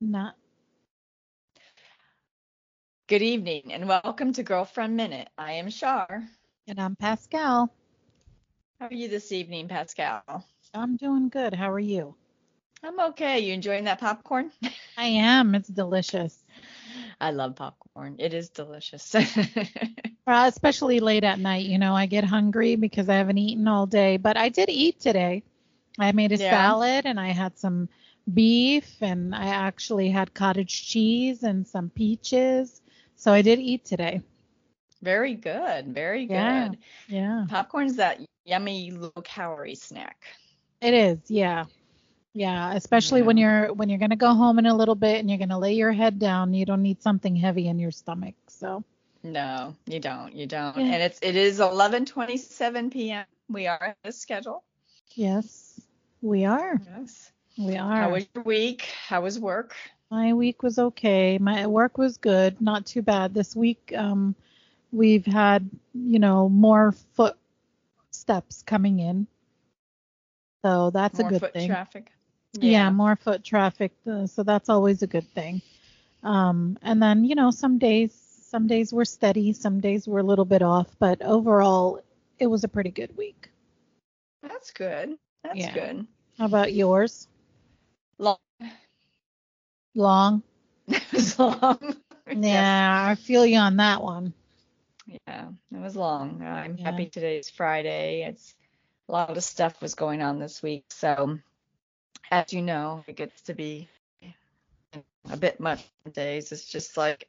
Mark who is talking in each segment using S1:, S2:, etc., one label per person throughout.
S1: Not.
S2: Good evening and welcome to Girlfriend Minute. I am Shar.
S1: And I'm Pascal.
S2: How are you this evening, Pascal?
S1: I'm doing good. How are you?
S2: I'm okay. You enjoying that popcorn?
S1: I am. It's delicious.
S2: I love popcorn. It is delicious.
S1: Especially late at night. You know, I get hungry because I haven't eaten all day, but I did eat today. I made a
S2: Yeah.
S1: salad and I had some beef and I actually had cottage cheese and some peaches. So I did eat today.
S2: very good. Very
S1: Yeah.
S2: good.
S1: Yeah.
S2: Popcorn's that yummy low calorie snack.
S1: It is. Yeah. Yeah, especially when you're when you're going to go home in a little bit and you're going to lay your head down, you don't need something heavy in your stomach. So,
S2: No, you don't. You don't.
S1: Yeah.
S2: And it's it is 11:27 p.m. We are at the schedule.
S1: yes, we are.
S2: Yes.
S1: We are.
S2: How was your week? How was work?
S1: My week was okay. My work was good, not too bad. This week, um, we've had, you know, more foot steps coming in. So that's
S2: More
S1: a good
S2: foot
S1: thing.
S2: traffic.
S1: Yeah. more foot traffic. uh, so that's always a good thing. Um, and then, you know, some days, some days were steady, some days were a little bit off, but overall, it was a pretty good week.
S2: That's good. That's
S1: Yeah.
S2: good.
S1: How about yours?
S2: Long.
S1: Long?
S2: It was long. Yes.
S1: Yeah, I feel you on that one.
S2: Yeah, it was long. I'm
S1: Yeah.
S2: happy today's Friday. It's a lot of stuff was going on this week. So, as you know, it gets to be a bit much days. It's just like,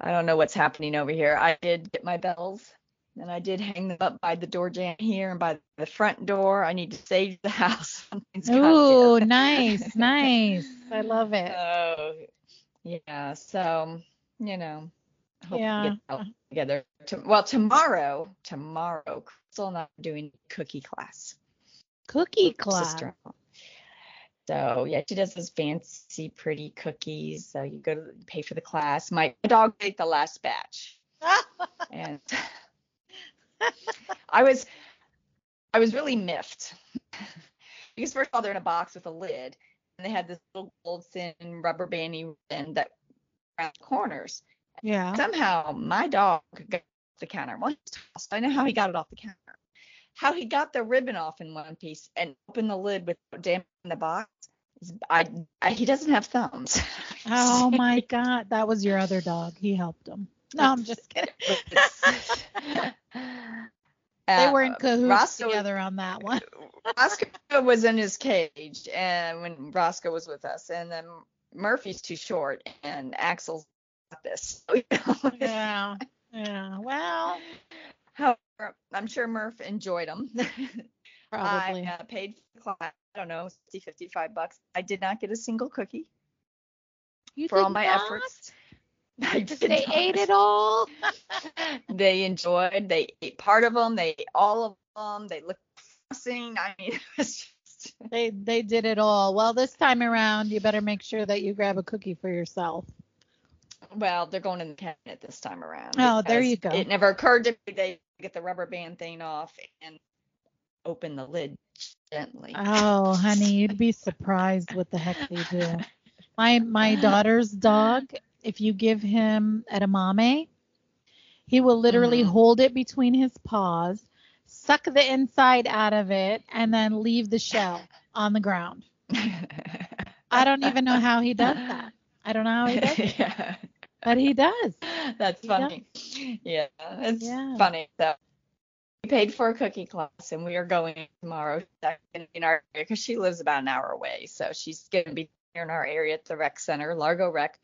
S2: I don't know what's happening over here. I did get my bells and I did hang them up by the door jamb here and by the front door. I need to sage the house.
S1: Ooh, nice, nice. I love it.
S2: Oh, yeah. So, you know, hope
S1: Yeah.
S2: we get together. To, well, tomorrow, tomorrow, Crystal and I are doing cookie class.
S1: Cookie class.
S2: So yeah, she does those fancy, pretty cookies. So you go to pay for the class. My dog ate the last batch, and I was, I was really miffed because first of all they're in a box with a lid, and they had this little gold thin rubber bandy ribbon that around the corners.
S1: yeah.
S2: Somehow my dog got off the counter. Well, tossed. I know how he got it off the counter. How he got the ribbon off in one piece and opened the lid without damaging the box. I, I he doesn't have thumbs.
S1: Oh my God, that was your other dog. He helped him. No, I'm just kidding. They were in
S2: Uh,
S1: cahoots
S2: Roscoe-
S1: together on that one.
S2: Roscoe was in his cage and when Roscoe was with us, and then Murphy's too short and Axel's got this. So, you know,
S1: Yeah. Yeah. Well,
S2: However, I'm sure Murph enjoyed them.
S1: probably.
S2: I uh, paid for the class, I don't know, 50, 55 bucks. I did not get a single cookie
S1: you
S2: for all my
S1: not?
S2: efforts.
S1: They ate it all.
S2: they enjoyed. They ate part of them. They ate all of them. They looked disgusting. I mean, it was just.
S1: They they did it all. Well, this time around, you better make sure that you grab a cookie for yourself.
S2: Well, they're going in the cabinet this time around.
S1: Oh, there you go.
S2: It never occurred to me they get the rubber band thing off and open the lid gently.
S1: Oh, honey, you'd be surprised what the heck they do. My my daughter's dog, if you give him edamame, he will literally
S2: Mhm.
S1: hold it between his paws, suck the inside out of it, and then leave the shell on the ground. I don't even know how he does that. I don't know how he does it,
S2: yeah.
S1: but he does.
S2: That's
S1: He does.
S2: funny. Yeah, it's
S1: Yeah.
S2: funny. So we paid for a cookie class, and we are going tomorrow in our area because she lives about an hour away. So she's going to be here in our area at the rec center, Largo Rec.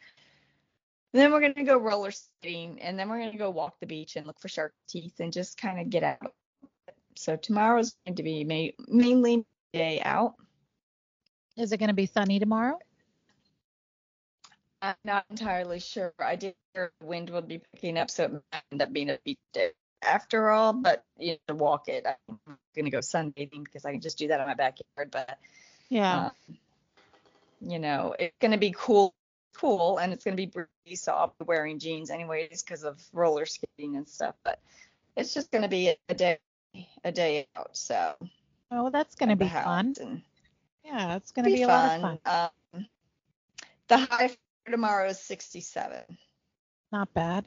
S2: Then we're going to go roller skating, and then we're going to go walk the beach and look for shark teeth and just kind of get out. So tomorrow's going to be ma- mainly day out.
S1: Is it going to be sunny tomorrow?
S2: I'm not entirely sure. I did hear the wind would be picking up, so it might end up being a beach day after all. But you know, to walk it, I'm gonna go sunbathing because I can just do that in my backyard. But
S1: Yeah.
S2: um, you know, it's gonna be cool, cool, and it's gonna be breezy, so I'll be wearing jeans anyways because of roller skating and stuff. But it's just gonna be a day, a day out. So
S1: oh, well, that's going to be fun. Yeah, it's going to be, a lot of fun.
S2: Um, The high for tomorrow is 67.
S1: Not bad.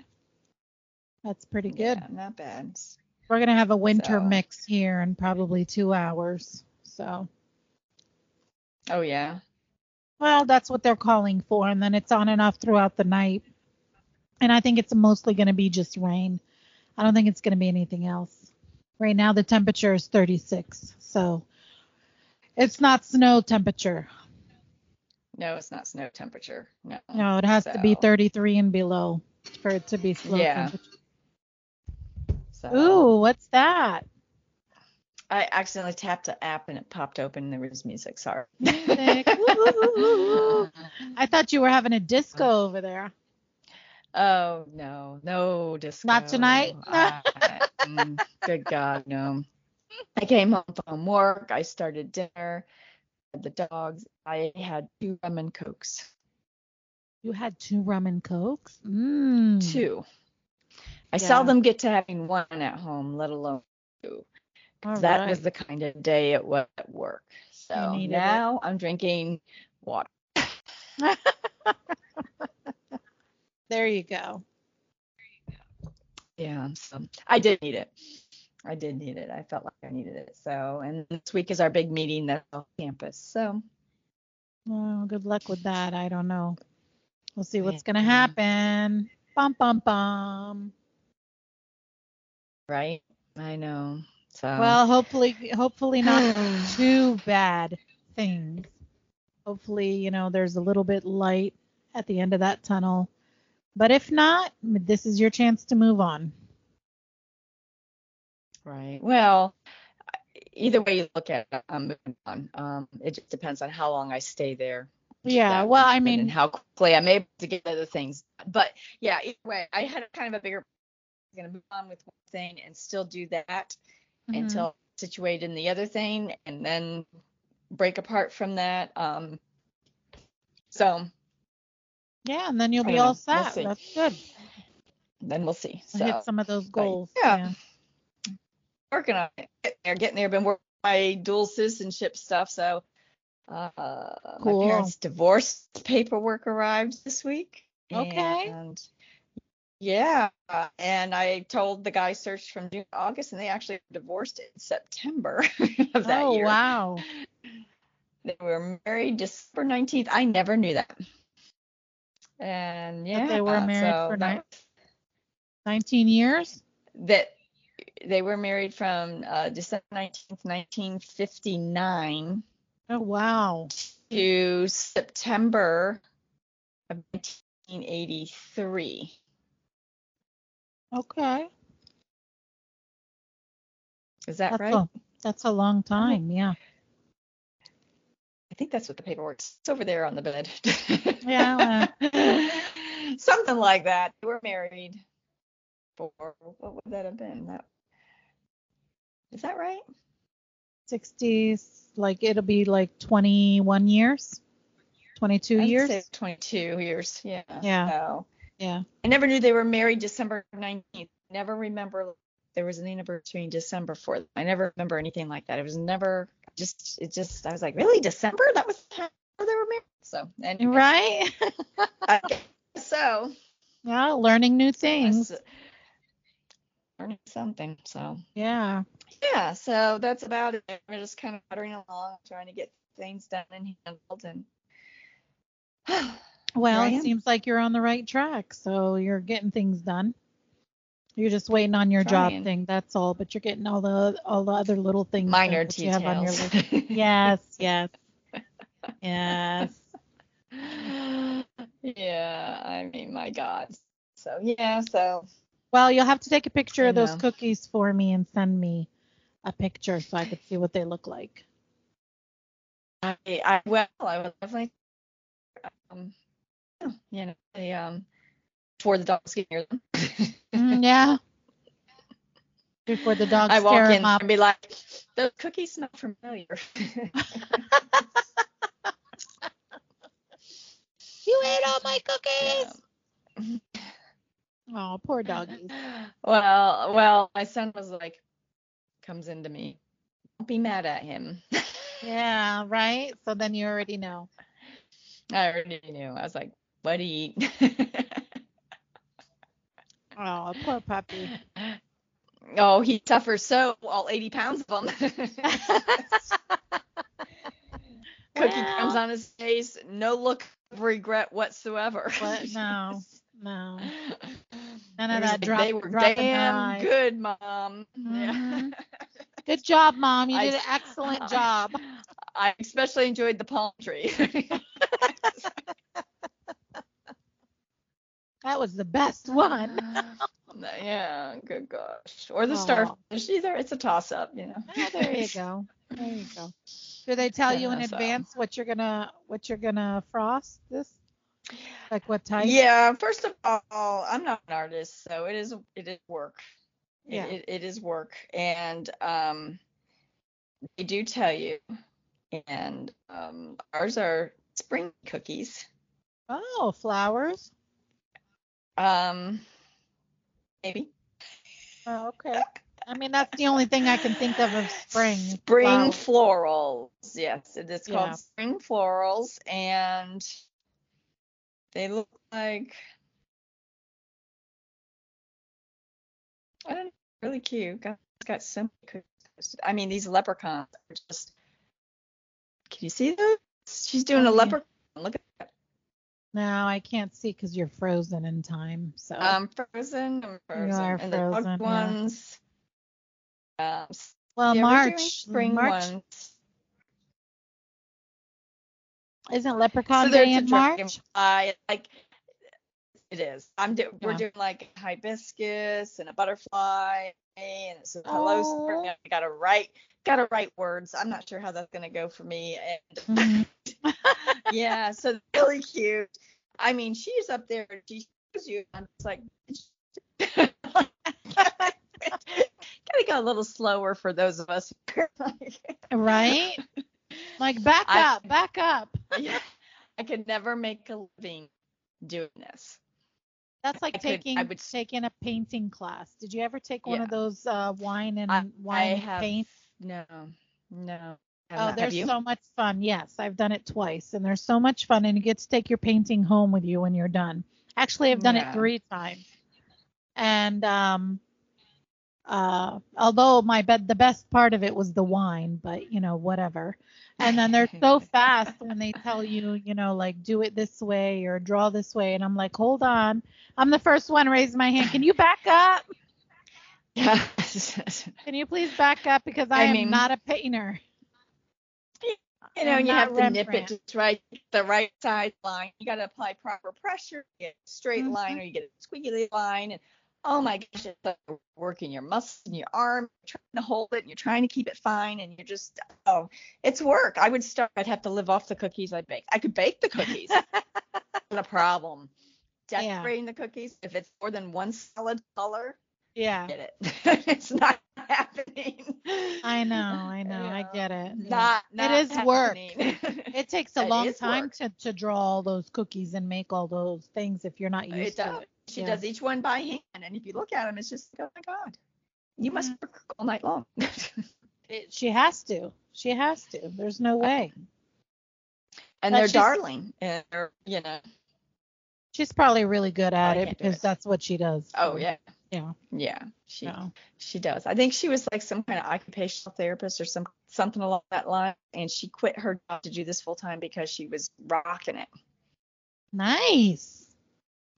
S1: That's pretty good.
S2: Yeah, not bad.
S1: We're gonna have a winter
S2: So-
S1: mix here in probably two hours. So,
S2: Oh yeah.
S1: Well, that's what they're calling for, and then it's on and off throughout the night. And I think it's mostly gonna be just rain. I don't think it's gonna be anything else. Right now the temperature is 36, so it's not snow temperature.
S2: No, it's not snow temperature. No.
S1: No, it has to be 33 and below for it to be snow
S2: Yeah.
S1: temperature.
S2: So
S1: Ooh, what's that?
S2: I accidentally tapped the app and it popped open and there was music. Sorry.
S1: Music. I thought you were having a disco over there.
S2: Oh no, no disco.
S1: Not tonight?
S2: I- mm, good God, no. I came home from work. I started dinner. Had the dogs. I had two rum and cokes.
S1: You had two rum and cokes. Mm.
S2: Two. I
S1: Yeah.
S2: seldom get to having one at home, let alone two.
S1: All
S2: that
S1: right.
S2: was the kind of day it was at work. So
S1: needed it.
S2: now I'm drinking water.
S1: There you go.
S2: Yeah, so I did need it. I did need it. I felt like I needed it. So, and this week is our big meeting that's on campus. So,
S1: Well, good luck with that. I don't know. We'll see what's gonna happen. Bum bum bum.
S2: right? I know. So,
S1: Well, hopefully, hopefully not too bad things. Hopefully, you know, there's a little bit light at the end of that tunnel. But if not, this is your chance to move on.
S2: right. Well, either way you look at it, I'm moving on. Um, it just depends on how long I stay there.
S1: Yeah. Well, I mean,
S2: and how quickly I'm able to get other things. But yeah, either way, I had kind of a bigger. I'm gonna move on with one thing and still do that
S1: mhm.
S2: until situated in the other thing, and then break apart from that. Um. So
S1: yeah, and then you'll be
S2: don't
S1: all
S2: know. We'll
S1: set. That's good.
S2: then we'll see.
S1: We'll
S2: So
S1: Hit some of those
S2: but
S1: goals.
S2: yeah. working on it. Getting there, getting there. Been working on my dual citizenship stuff. So uh,
S1: Cool.
S2: my parents' divorce paperwork arrived this week.
S1: Okay.
S2: And yeah, and I told the guy searched from June to August, and they actually divorced in September of that
S1: oh
S2: year.
S1: wow.
S2: They were married December 19th. I never knew that. And yeah,
S1: they were married
S2: so
S1: for
S2: that-
S1: 19 years.
S2: that they were married from uh, December 19th, 1959
S1: Oh wow.
S2: to September of 1983.
S1: Okay.
S2: Is that
S1: That's
S2: right?
S1: a that's a long time. Yeah.
S2: I think that's what the paperwork's it's over there on the bed.
S1: Yeah,
S2: Something like that. They were married for what would that have been? That is that right?
S1: 60s. Like it'll be like 21 years. 22
S2: I'd
S1: years.
S2: say 22 years. Yeah.
S1: Yeah.
S2: So
S1: Yeah.
S2: I never knew they were married December 19th. Never remember there was an anniversary in December for them. I never remember anything like that. It was never just it just I was like, really December? That was how they were married. So and
S1: Right.
S2: so
S1: yeah. Learning new things.
S2: learning something. So
S1: Yeah.
S2: yeah, so that's about it. We're just kind of puttering along, trying to get things done and handled and
S1: Well, it seems like you're on the right track. So you're getting things done. You're just waiting on your
S2: Trying.
S1: job thing. That's all. But you're getting all the all the other little things
S2: minor
S1: that you have on your
S2: details.
S1: Yes. Yes. Yes.
S2: yeah, I mean, my God. So yeah, so
S1: Well, you'll have to take a picture of those cookies for me and send me a picture so I could see what they look like.
S2: I, I well, I would definitely, um, you know, I, um, before the dogs get near them.
S1: Mm, yeah. Before the dogs
S2: I walk in and be like, those cookies smell familiar.
S1: You ate all my cookies. Oh, poor doggies.
S2: Well, well, my son was like, comes into me. Don't be mad at him.
S1: Yeah, right. So then you already know.
S2: I already knew. I was like, you?
S1: Oh, poor puppy.
S2: oh, he suffers so, all 80 pounds of them. Cookie
S1: Well.
S2: comes on his face, no look of regret whatsoever.
S1: What? No, no. None of that drop,
S2: They were
S1: drop in their
S2: damn good, mom. Yeah.
S1: Mhm. Good job, mom. You
S2: I-
S1: did an excellent job.
S2: I especially enjoyed the palm tree.
S1: That was the best one.
S2: yeah, good gosh. Or the
S1: Aw.
S2: starfish. Either it's a toss up, you know.
S1: Oh, there you go. There you go. Do they tell you in
S2: so-
S1: advance what you're gonna what you're gonna frost this? Like what type?
S2: Yeah, first of all, I'm not an artist, so it is it is work. It-
S1: Yeah.
S2: It, it is work, and um, they do tell you, and um, ours are spring cookies.
S1: Oh, flowers.
S2: Um, maybe
S1: Oh, okay. I mean, that's the only thing I can think of of spring.
S2: spring
S1: flowers.
S2: florals. Yes, it is
S1: Yeah.
S2: called spring florals, and they look like I don't know, really cute. Got it's got simple. I mean, these leprechauns are just. Can you see those? She's doing
S1: Oh,
S2: a
S1: yeah.
S2: leprechaun. Look at that.
S1: No, I can't see because you're frozen in time. So
S2: I'm frozen. I'm frozen.
S1: You are
S2: and the
S1: frozen,
S2: dog
S1: yeah.
S2: ones. Um,
S1: well,
S2: yeah,
S1: March,
S2: spring
S1: March
S2: ones.
S1: isn't Leprechaun
S2: so
S1: Day in March?
S2: dragonfly, like it is. I'm do- we're doing like hibiscus and a butterfly and it's a hello spring.
S1: Oh.
S2: I gotta write gotta write words. I'm not sure how that's gonna go for me. And
S1: Mhm.
S2: yeah, so really cute. I mean, she's up there. She shows you. And it's like. Gotta go a little slower for those of us. who are like-
S1: Right? Like back
S2: I-
S1: up, back up.
S2: yeah, I could never make a living doing this.
S1: That's like
S2: I could- I
S1: taking
S2: would-
S1: taking a painting class. Did you ever take one
S2: Yeah.
S1: of those uh, wine and
S2: I,
S1: wine
S2: I
S1: and
S2: have
S1: paint?
S2: no, no.
S1: Oh, there's so much fun. Yes, I've done it twice, and there's so much fun, and you get to take your painting home with you when you're done. Actually, I've done
S2: Yeah.
S1: it three times, and um, uh, although my bed, the best part of it was the wine, but you know, whatever. And then they're so fast when they tell you, you know, like do it this way or draw this way, and I'm like, hold on, I'm the first one raise my hand. Can you back up?
S2: Yeah.
S1: Can you please back up because I,
S2: I
S1: am
S2: mean-
S1: not a painter.
S2: You know, and you have to nip it just right, the right side line. You got to apply proper pressure, you get a straight
S1: Mhm.
S2: line, or you get a squiggly line. And oh my gosh, it's like working your muscles in your arm, you're trying to hold it, and you're trying to keep it fine, and you're just oh, it's work. I would start. I'd have to live off the cookies I bake. I could bake the cookies, not a problem.
S1: Yeah.
S2: Decorating the cookies, if it's more than one solid color,
S1: Yeah.
S2: get it. it's not happening.
S1: I know, I know, I get it. yeah.
S2: Not, not
S1: is work. It takes a
S2: It
S1: long time
S2: work.
S1: to, to draw all those cookies and make all those things if you're not used
S2: It
S1: to
S2: does.
S1: it.
S2: She
S1: Yeah.
S2: does each one by hand, and if you look at them, it's just oh my god, you must
S1: Mhm.
S2: work all night long.
S1: It- She has to. She has to. There's no way.
S2: and
S1: But
S2: they're darling, and they're you know.
S1: She's probably really good at it because
S2: it.
S1: that's what she does.
S2: Oh yeah,
S1: Yeah.
S2: yeah. She she does. I think she was like some kind of occupational therapist or some something along that line, and she quit her job to do this full time because she was rocking it.
S1: nice.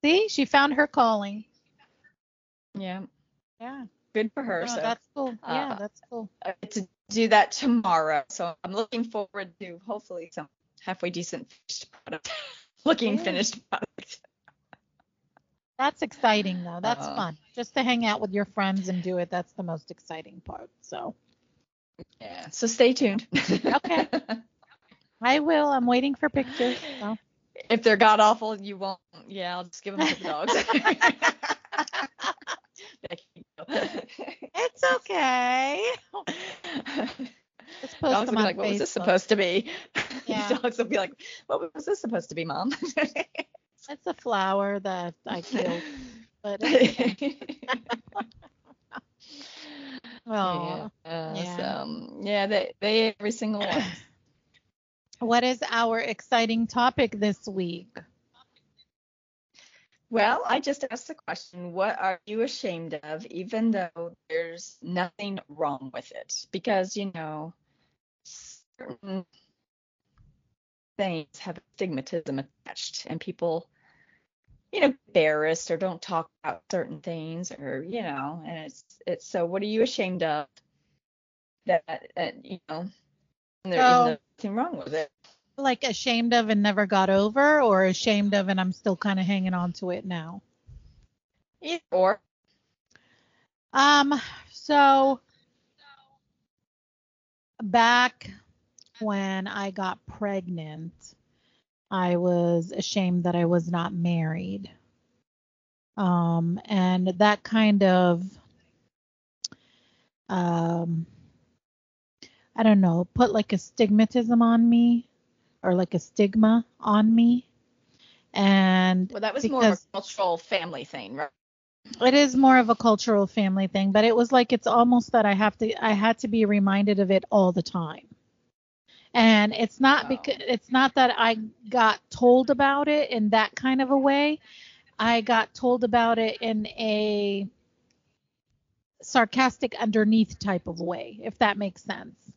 S1: See, she found her calling.
S2: Yeah,
S1: Yeah.
S2: good for her. So
S1: that's cool. Yeah,
S2: uh,
S1: that's cool.
S2: I get to do that tomorrow. So I'm looking forward to hopefully some halfway decent finished product. looking
S1: Yeah.
S2: finished product.
S1: That's exciting though. That's
S2: Uh,
S1: fun. Just to hang out with your friends and do it. That's the most exciting part. So
S2: Yeah. So stay tuned.
S1: Okay. I will. I'm waiting for pictures. So.
S2: if they're god awful, you won't. Yeah, I'll just give them to the dogs.
S1: It's okay. Just post
S2: Dogs will be like, what was this supposed to be?
S1: Yeah.
S2: Dogs will be like, what was this supposed to be, mom?
S1: It's a flower that I killed. But it's okay. Oh.
S2: yeah.
S1: yeah.
S2: So, um, yeah, they they every single one.
S1: What is our exciting topic this week?
S2: Well, I just asked the question, what are you ashamed of, even though there's nothing wrong with it? Because, you know, certain things have stigmatism attached and people, you know, embarrassed or don't talk about certain things or, you know, and it's, it's, so what are you ashamed of that, uh, you know, and there's
S1: So-
S2: nothing wrong with it?
S1: Like ashamed of and never got over, or ashamed of and I'm still kind of hanging on to it now?
S2: Either Or,
S1: Um, so back when I got pregnant, I was ashamed that I was not married. Um, and that kind of, um, I don't know, put like a stigmatism on me or like a stigma on me. And
S2: well, that was more of a cultural family thing, right?
S1: it is more of a cultural family thing, but it was like it's almost that I have to I had to be reminded of it all the time. And it's not
S2: Oh.
S1: because it's not that I got told about it in that kind of a way. I got told about it in a sarcastic underneath type of way, if that makes sense.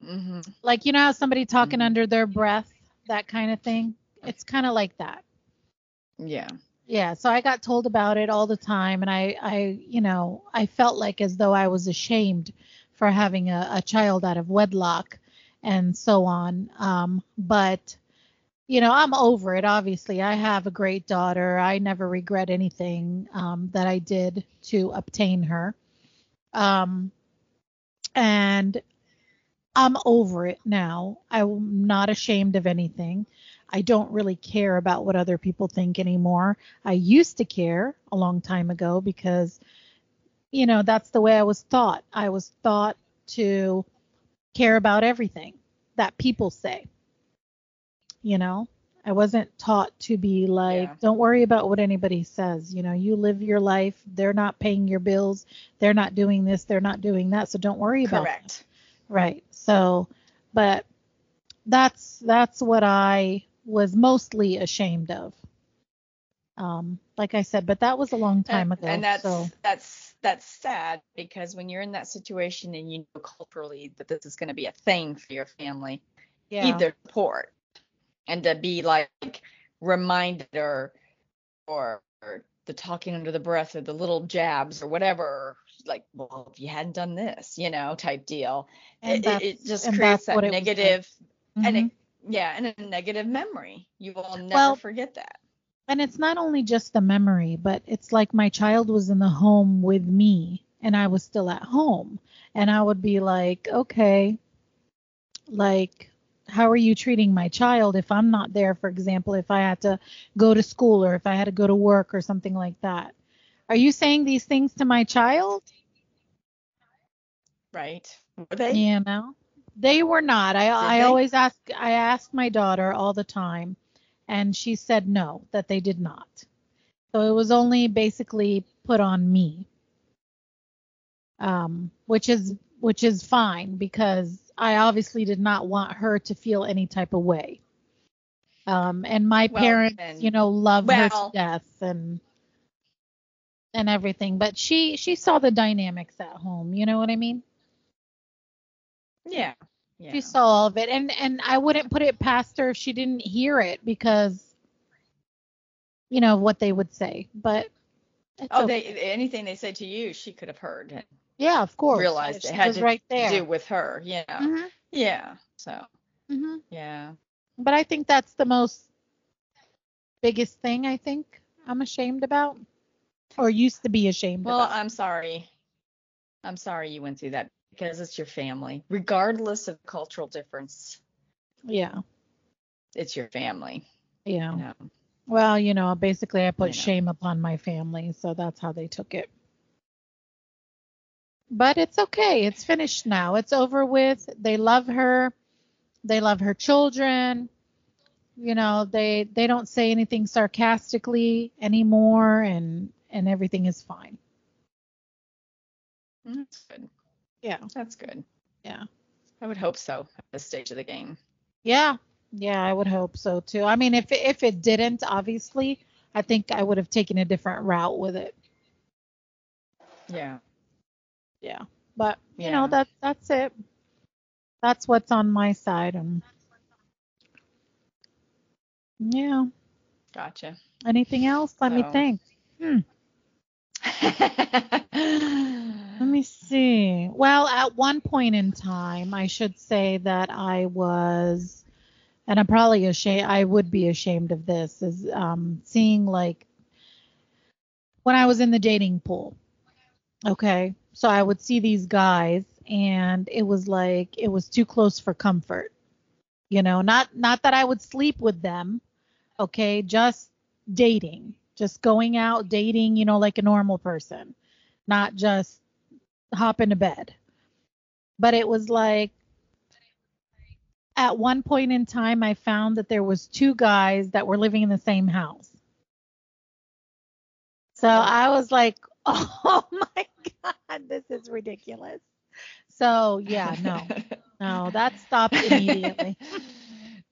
S2: hmm
S1: Like you know how somebody talking
S2: Mhm.
S1: under their breath, that kind of thing. It's kind of like that.
S2: Yeah.
S1: Yeah, so I got told about it all the time, and I, I, you know, I felt like as though I was ashamed for having a, a child out of wedlock, and so on. Um, but, you know, I'm over it. Obviously, I have a great daughter. I never regret anything um, that I did to obtain her. Um, and I'm over it now. I'm not ashamed of anything. I don't really care about what other people think anymore. I used to care a long time ago because, you know, that's the way I was taught. I was taught to care about everything that people say. You know, I wasn't taught to be like,
S2: Yeah.
S1: don't worry about what anybody says. You know, you live your life. They're not paying your bills. They're not doing this. They're not doing that. So don't worry about it.
S2: Correct.
S1: Right. So, but that's that's what I was mostly ashamed of. Um, like I said, but that was a long time
S2: and,
S1: ago.
S2: and that's
S1: so
S2: that's that's sad because when you're in that situation and you know culturally that this is going to be a thing for your family,
S1: yeah,
S2: either support and to be like reminded or or, the talking under the breath or the little jabs or whatever like well if you hadn't done this you know type deal
S1: and
S2: it, it, just creates that
S1: was like.
S2: negative and it, yeah and a negative memory. You will never
S1: Well,
S2: forget that
S1: and it's not only just the memory, but it's like my child was in the home with me and I was still at home. And I would be like, okay, like, how are you treating my child if I'm not there, for example, if I had to go to school or if I had to go to work or something like that? Are you saying these things to my child?
S2: right were they
S1: You know, they were not. I I
S2: they?
S1: always ask. I ask my daughter all the time, and she said no, that they did not. So it was only basically put on me, um, which is which is fine because I obviously did not want her to feel any type of way. Um, and my
S2: Well,
S1: parents, you know, love her to death and and everything, but she she saw the dynamics at home. You know what I mean?
S2: yeah yeah
S1: She saw all of it, and and I wouldn't put it past her if she didn't hear it because, you know, what they would say. But
S2: oh
S1: okay.
S2: they anything they said to you she could have heard
S1: yeah, of course,
S2: realized it had to
S1: right there.
S2: do with her yeah
S1: Mhm,
S2: yeah so
S1: mhm.
S2: yeah
S1: But I think that's the most biggest thing I think I'm ashamed about, or used to be ashamed of.
S2: Well,
S1: about.
S2: I'm sorry. I'm sorry you went through that because it's your family. Regardless of cultural difference,
S1: yeah,
S2: it's your family.
S1: yeah.
S2: You know.
S1: Well, you know, basically I put
S2: know.
S1: shame upon my family, so that's how they took it. But it's okay. It's finished now. It's over with. They love her. They love her children. You know, they they don't say anything sarcastically anymore and and everything is fine.
S2: That's good.
S1: Yeah.
S2: That's good.
S1: Yeah.
S2: I would hope so at this stage of the game.
S1: Yeah. Yeah, I would hope so too. I mean, if if it didn't, obviously, I think I would have taken a different route with it.
S2: Yeah.
S1: Yeah. But, you
S2: Yeah.
S1: know, that that's it. That's what's on my side and Yeah.
S2: Gotcha.
S1: Anything else? Let me think. Hmm. Let me see. Well, at one point in time, I should say that I was, and I'm probably ashamed. I would be ashamed of this, is um, seeing like when I was in the dating pool. Okay, so I would see these guys, and it was like it was too close for comfort. You know, not not that I would sleep with them. Okay, just dating, just going out dating. You know, like a normal person, not just hop into bed. But it was like at one point in time I found that there was two guys that were living in the same house. So I was like, "Oh my god, this is ridiculous." So, yeah, no. No, that stopped immediately.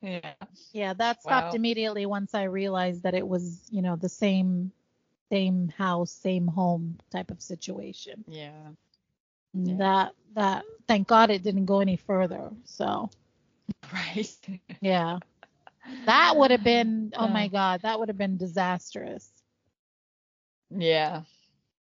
S2: yeah.
S1: Yeah, that stopped
S2: Wow.
S1: immediately once I realized that it was, you know, the same same house, same home type of situation.
S2: Yeah. Yeah.
S1: That that thank God it didn't go any further. So
S2: Right.
S1: yeah. That would have been oh my God, that would have been disastrous.
S2: yeah.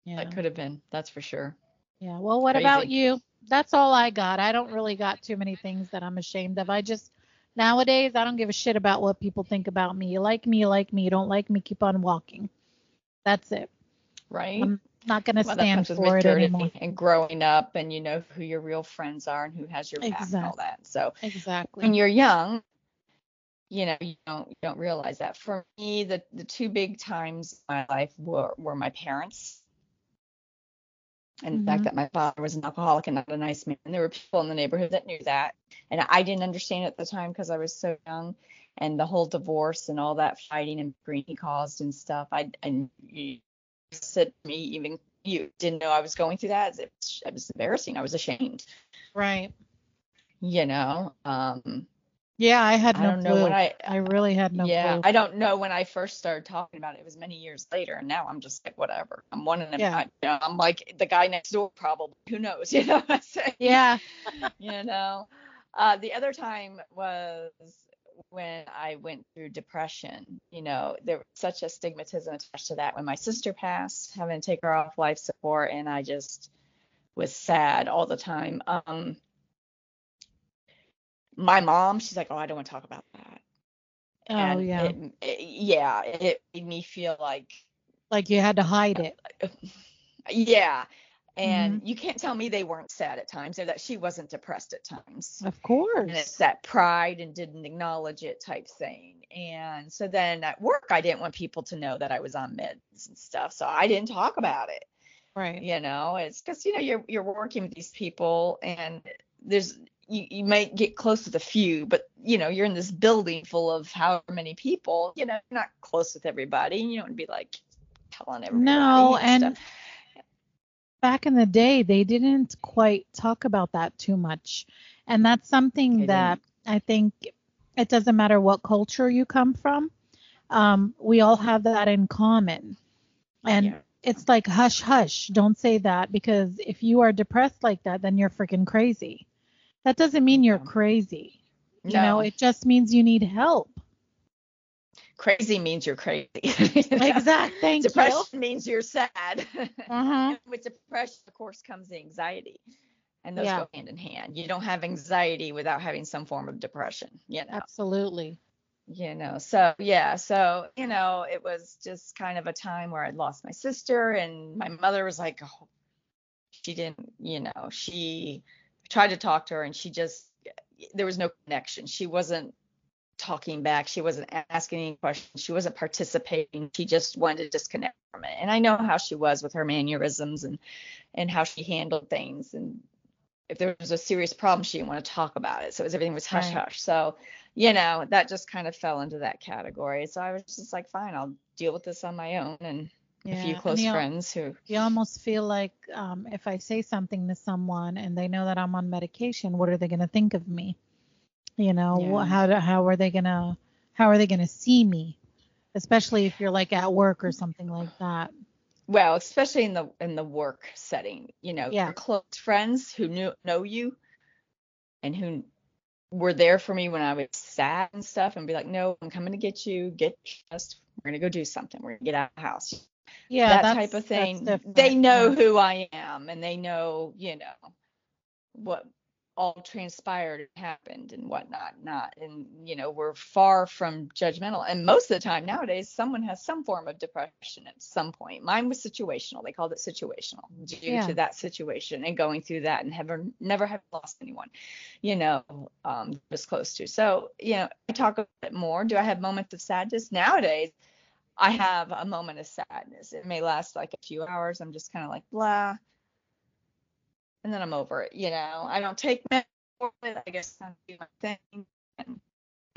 S1: Yeah.
S2: That could have been. That's for sure.
S1: Yeah. Well what about you? That's all I got. I don't really got too many things that I'm ashamed of. I just nowadays I don't give a shit about what people think about me. You like me, you like me. You don't like me, keep on walking. That's it.
S2: Right.
S1: I'm not gonna
S2: Well, that
S1: stand for it anymore.
S2: and growing up, and you know who your real friends are and who has your back and all that. So
S1: Exactly.
S2: when you're young, you know you don't you don't realize that. For me, the the two big times in my life were were my parents. And the
S1: Mhm.
S2: fact that my father was an alcoholic and not a nice man. There were people in the neighborhood that knew that. And I didn't understand at the time because I was so young. And the whole divorce and all that fighting and green he caused and stuff. I and you said to me, even you didn't know I was going through that. It was, it was embarrassing. I was ashamed.
S1: Right.
S2: You know. Um
S1: Yeah, I had no I
S2: don't
S1: clue.
S2: know when I
S1: I really had no
S2: yeah,
S1: clue.
S2: I don't know when I first started talking about it. It was many years later, and now I'm just like whatever. I'm one of them.
S1: Yeah.
S2: I, you know, I'm like the guy next door, probably. Who knows? You know what I'm saying?
S1: yeah.
S2: You know. Uh, the other time was when I went through depression. You know, there was such a stigmatism attached to that. When my sister passed, having to take her off life support, and I just was sad all the time. Um, my mom, she's like, "Oh, I don't want to talk about that."
S1: Oh
S2: and
S1: yeah.
S2: it, it- yeah it made me feel like
S1: like you had to hide it.
S2: yeah and
S1: Mm-hmm.
S2: you can't tell me they weren't sad at times or that she wasn't depressed at times
S1: Of course.
S2: and it's that pride and didn't acknowledge it type thing and so then at work i didn't want people to know that i was on meds and stuff so i didn't talk about it
S1: right.
S2: you know it's because you know you're you're working with these people and there's you, you might get close with a few but you know you're in this building full of however many people you know you're not close with everybody you don't be like telling everybody
S1: No,
S2: and
S1: and back in the day they didn't quite talk about that too much. And that's something
S2: They
S1: that I think it doesn't matter what culture you come from. Um, we all have that in common. And
S2: Yeah.
S1: it's like hush hush, don't say that because if you are depressed like that, then you're freaking crazy. That doesn't mean you're crazy. No. You know, it just means you need help.
S2: crazy means you're crazy
S1: Exact. Thank
S2: depression means you're sad.
S1: Uh-huh.
S2: With depression of course comes the anxiety and those
S1: Yeah.
S2: go hand in hand you don't have anxiety without having some form of depression you know
S1: Absolutely.
S2: you know so yeah so you know it was just kind of a time where i'd lost my sister and my mother was like oh she didn't you know she tried to talk to her and she just there was no connection. She wasn't talking back. She wasn't asking any questions. She wasn't participating. She just wanted to disconnect from it. And i know how she was with her mannerisms and and how she handled things. And if there was a serious problem she didn't want to talk about it. So it was everything was hush
S1: Right.
S2: hush. So you know, that just kind of fell into that category. So I was just like, fine, I'll deal with this on my own and a
S1: Yeah,
S2: few close
S1: you-
S2: friends who
S1: You almost feel like um, if I say something to someone and they know that I'm on medication, what are they going to think of me? You know,
S2: Yeah.
S1: how do, how are they gonna how are they gonna see me? Especially if you're like at work or something like that.
S2: Well, especially in the in the work setting, you know,
S1: Yeah.
S2: your close friends who knew know you and who were there for me when I was sad and stuff and be like, No, I'm coming to get you, get dressed, we're gonna go do something, we're gonna get out of the house.
S1: Yeah,
S2: that type of thing. They know
S1: yeah.
S2: who I am and they know, you know, what all transpired and happened and whatnot. Not and you know, we're far from judgmental. And most of the time nowadays someone has some form of depression at some point. Mine was situational. They called it situational due
S1: Yeah.
S2: to that situation and going through that and never never have lost anyone, you know, um was close to. So, you know, I talk a bit more. Do I have moments of sadness? Nowadays I have a moment of sadness. It may last like a few hours. I'm just kind of like blah, and then I'm over it. You know, I don't take meds it. I guess I do my thing.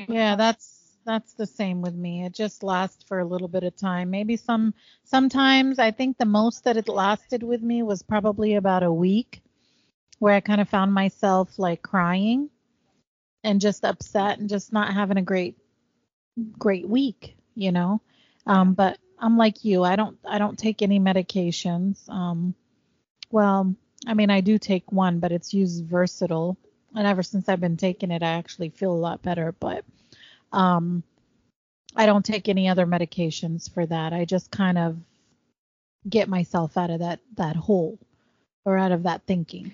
S1: Yeah, that's that's the same with me. It just lasts for a little bit of time. Maybe some sometimes I think the most that it lasted with me was probably about a week where I kind of found myself like crying and just upset and just not having a great great week, you know. Um but I'm like you. I don't I don't take any medications. Um well, I mean I do take one, but it's used versatile. And ever since I've been taking it, I actually feel a lot better, but um, I don't take any other medications for that. I just kind of get myself out of that that hole or out of that thinking.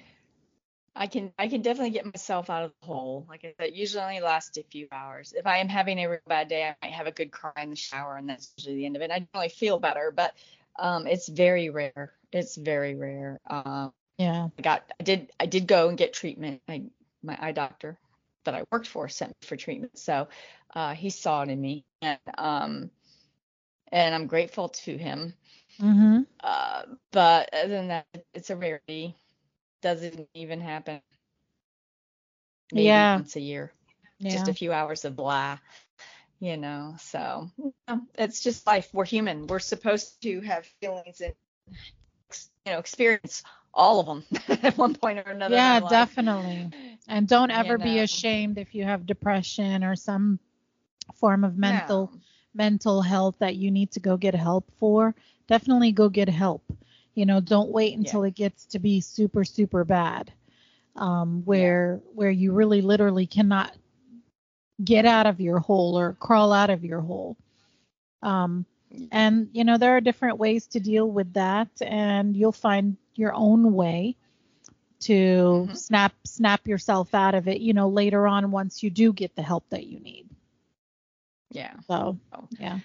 S2: I can I can definitely get myself out of the hole. Like I said, usually only lasts a few hours. If I am having a real bad day, I might have a good cry in the shower, and that's usually the end of it. I generally feel better, but um, it's very rare. It's very rare. Um,
S1: Yeah.
S2: I got I did I did go and get treatment. I my eye doctor that I worked for sent me for treatment. So uh, he saw it in me, and um, and I'm grateful to him.
S1: Mm-hmm.
S2: Uh, but other than that, it's a rarity. Doesn't even happen. Maybe
S1: Yeah.
S2: once a year.
S1: Yeah.
S2: Just a few hours of blah. You know, so it's just life. We're human. We're supposed to have feelings and you know experience all of them at one point or another.
S1: yeah, definitely. And don't
S2: You
S1: ever be ashamed if you have depression or some form of mental
S2: No.
S1: mental health that you need to go get help for. Definitely go get help. You know, don't wait until it gets to be super super bad. Um where where you really literally cannot get out of your hole or crawl out of your hole. Um and you know there are different ways to deal with that and you'll find your own way to
S2: Mhm.
S1: snap snap yourself out of it you know later on once you do get the help that you need
S2: Yeah.
S1: so
S2: Oh.
S1: yeah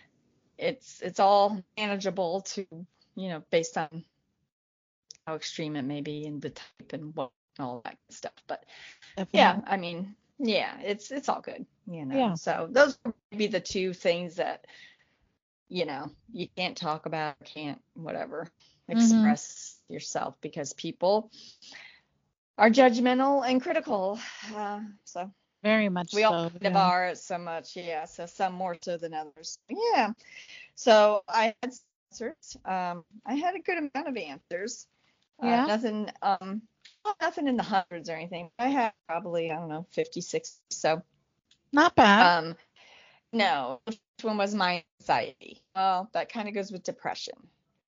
S2: It's it's all manageable to you know based on how extreme it may be and the type and what and all that stuff. But yeah. I mean, yeah, it's it's all good, you know.
S1: Yeah.
S2: So those would be the two things that you know you can't talk about, can't whatever
S1: Mhm.
S2: express yourself because people are judgmental and critical. Uh, so
S1: very much
S2: we
S1: so
S2: all kind of
S1: yeah.
S2: are so much, yeah. So some more so than others. Yeah. So I had answers. Um, I had a good amount of answers.
S1: Yeah.
S2: Uh, nothing. Um, nothing in the hundreds or anything. I had probably I don't know 56. So
S1: not bad
S2: um, no. First one was my anxiety. Well, that kind of goes with depression.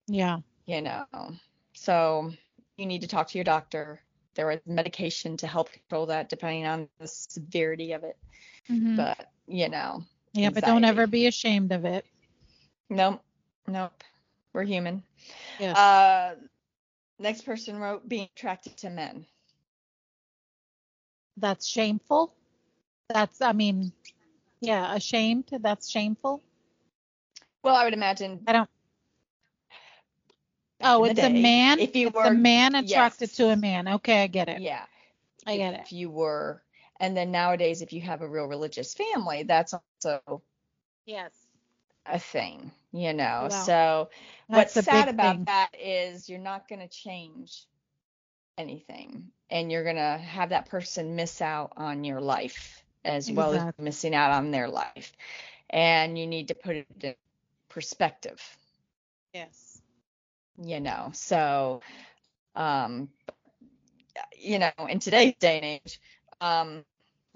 S1: yeah
S2: You know. So you need to talk to your doctor. There is medication to help control that, depending on the severity of it.
S1: Mhm.
S2: But you know,
S1: yeah but don't ever be ashamed of it
S2: Nope. Nope. We're human.
S1: yes
S2: Uh next person wrote being attracted to men.
S1: that's shameful. That's i mean yeah ashamed. That's shameful.
S2: Well, I would imagine
S1: i don't oh it's a man?
S2: If you were
S1: a man attracted
S2: yes.
S1: to a man. Okay i get it.
S2: Yeah.
S1: i get it.
S2: If you were and then nowadays if you have a real religious family, that's also
S1: yes.
S2: a thing, you know.
S1: Wow.
S2: So
S1: That's
S2: what's sad about
S1: thing.
S2: that is you're not going to change anything and you're going to have that person miss out on your life as well as missing out on their life and you need to put it in perspective
S1: Yes.
S2: you know so um you know in today's day and age um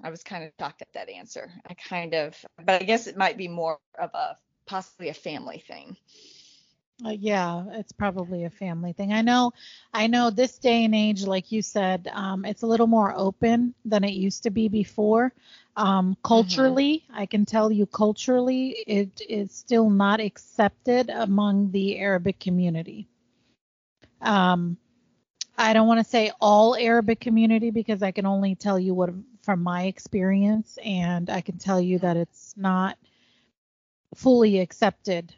S2: I was kind of shocked at that answer. I kind of, but I guess it might be more of a possibly a family thing.
S1: Uh, yeah, it's probably a family thing. I know, I know this day and age, like you said, um, it's a little more open than it used to be before. Um, culturally, I can tell you culturally, it is still not accepted among the Arabic community. Um, I don't want to say all Arabic community because I can only tell you what from my experience, and I can tell you that it's not fully accepted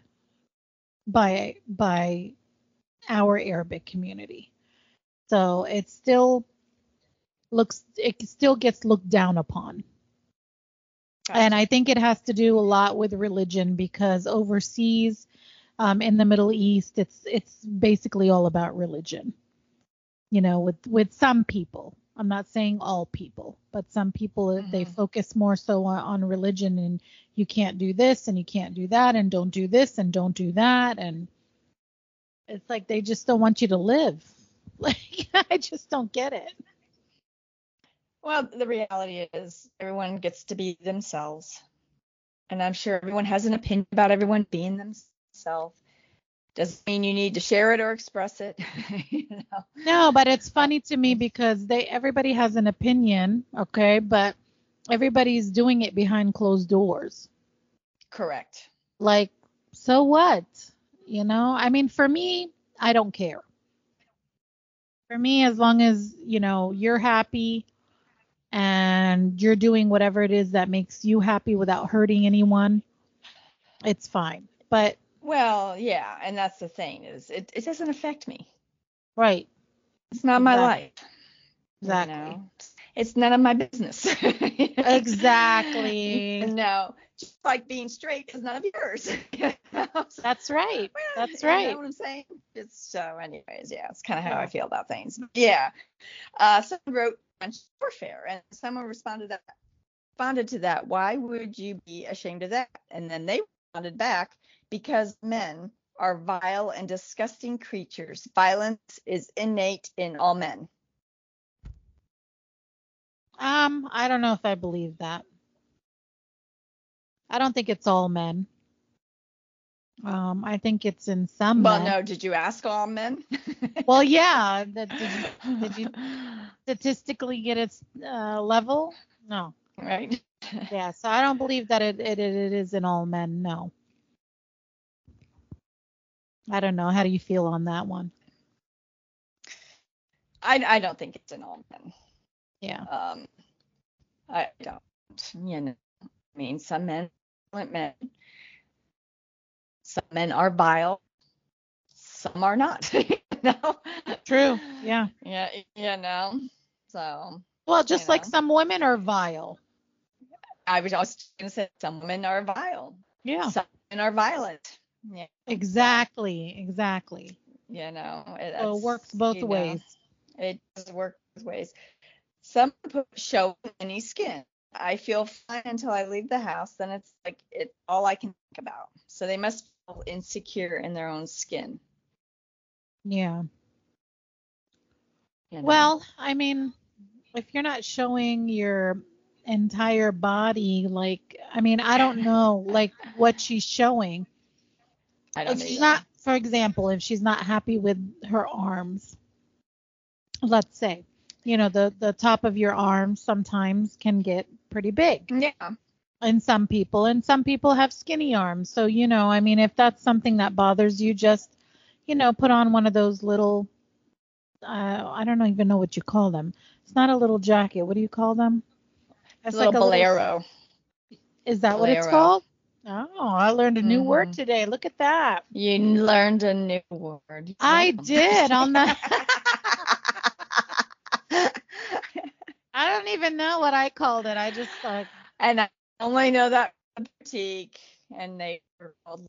S1: by by our Arabic community. So it still looks it still gets looked down upon. And I think it has to do a lot with religion because overseas um, in the Middle East it's it's basically all about religion. You know, with with some people. I'm not saying all people, but some people mm-hmm. they focus more so on, on religion and you can't do this and you can't do that and don't do this and don't do that and it's like they just don't want you to live. Like I just don't get it.
S2: Well, the reality is everyone gets to be themselves. And I'm sure everyone has an opinion about everyone being themselves doesn't mean you need to share it or express it.
S1: you know? No, but it's funny to me because they everybody has an opinion, okay, but everybody's doing it behind closed doors.
S2: Correct.
S1: Like, so what? You know, I mean, for me, I don't care. For me, as long as you know you're happy and you're doing whatever it is that makes you happy without hurting anyone, it's fine. But
S2: well, yeah, and that's the thing is it, it doesn't affect me.
S1: Right.
S2: It's not exactly. my life.
S1: Exactly. You know?
S2: It's none of my business.
S1: exactly.
S2: No, just like being straight is none of yours.
S1: That's right. That's right.
S2: You know what I'm saying? It's so, anyways, yeah, it's kind of how I feel about things. Yeah. Uh, someone wrote on warfare, and someone responded that responded to that. Why would you be ashamed of that? And then they responded back because men are vile and disgusting creatures. Violence is innate in all men.
S1: Um, I don't know if I believe that. I don't think it's all men. Um, I think it's in some.
S2: Well,
S1: men.
S2: no. Did you ask all men?
S1: well, yeah. Did, did, you, did you statistically get its uh, level? No.
S2: Right.
S1: yeah. So I don't believe that it, it it is in all men. No. I don't know. How do you feel on that one?
S2: I, I don't think it's an all men.
S1: Yeah.
S2: Um, I don't. You know, I mean, some men, men, some men are vile, some are not.
S1: no. True. Yeah.
S2: Yeah. You know. So.
S1: Well, just like know. some women are vile.
S2: I was just gonna say some women are vile.
S1: Yeah.
S2: Some women are violent.
S1: Yeah. Exactly. Exactly.
S2: You know, it,
S1: so it works both ways.
S2: Know, it does work both ways. Some people show any skin. I feel fine until I leave the house. Then it's like it's all I can think about. So they must feel insecure in their own skin.
S1: Yeah. You know? Well, I mean, if you're not showing your entire body, like, I mean, I don't know, like, what she's showing.
S2: I don't
S1: if she's not, for example, if she's not happy with her arms, let's say, you know, the the top of your arm sometimes can get pretty big.
S2: Yeah.
S1: In some people, and some people have skinny arms. So, you know, I mean, if that's something that bothers you, just, you know, put on one of those little, uh, I don't even know what you call them. It's not a little jacket. What do you call them?
S2: It's like a bolero. Little,
S1: is that bolero. what it's called? Oh, I learned a new mm-hmm. word today. Look at that.
S2: You learned a new word.
S1: I did on the. I don't even know what I called it. I just like.
S2: And I only know that boutique, and they were called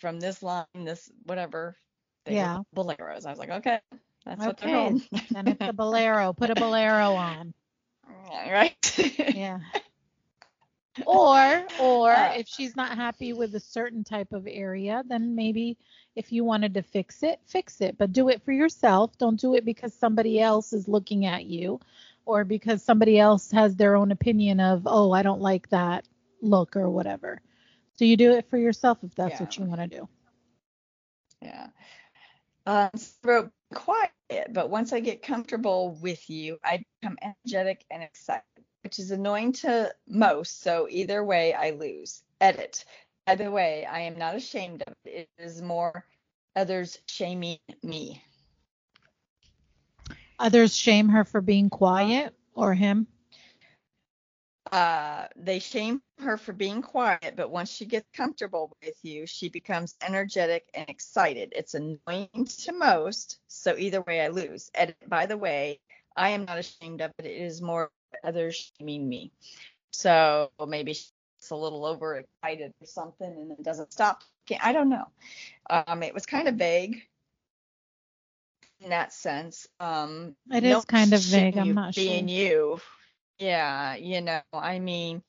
S2: from this line, this whatever. They
S1: yeah.
S2: Boleros. I was like, okay, that's okay. what they're
S1: called. then it's a bolero. Put a bolero on.
S2: Right.
S1: yeah or or uh, if she's not happy with a certain type of area then maybe if you wanted to fix it fix it but do it for yourself don't do it because somebody else is looking at you or because somebody else has their own opinion of, oh, I don't like that look or whatever. So you do it for yourself if that's
S2: Yeah.
S1: what you want to do.
S2: Yeah. Um, so quiet, but once I get comfortable with you, I become energetic and excited, which is annoying to most. So either way, I lose. Edit. Either way, I am not ashamed of it. It is more others shaming me.
S1: Others shame her for being quiet or him.
S2: Uh, they shame her for being quiet, but once she gets comfortable with you, she becomes energetic and excited. It's annoying to most, so either way, I lose. And by the way, I am not ashamed of it. It is more others shaming me. So maybe she's a little overexcited or something and it doesn't stop. I don't know. Um, it was kind of vague in that sense. Um,
S1: It is kind of vague, I'm not
S2: being
S1: sure.
S2: you. Yeah, you know, I mean,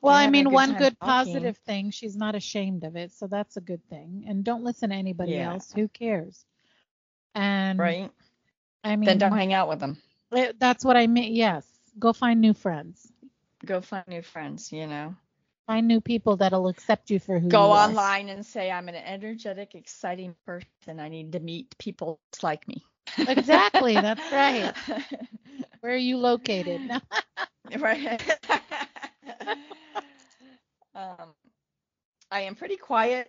S1: Well, I mean,
S2: good
S1: one good
S2: talking.
S1: positive thing, she's not ashamed of it, so that's a good thing. And don't listen to anybody
S2: Yeah.
S1: else. Who cares? And
S2: right?
S1: I mean,
S2: then don't hang out with them.
S1: it- that's what I mean. Yes, go find new friends.
S2: Go find new friends, you know.
S1: Find new people that'll accept you for who
S2: Go
S1: you are.
S2: online and say, I'm an energetic, exciting person. I need to meet people like me.
S1: Exactly, that's right. Where are you located?
S2: right. um, I am pretty quiet.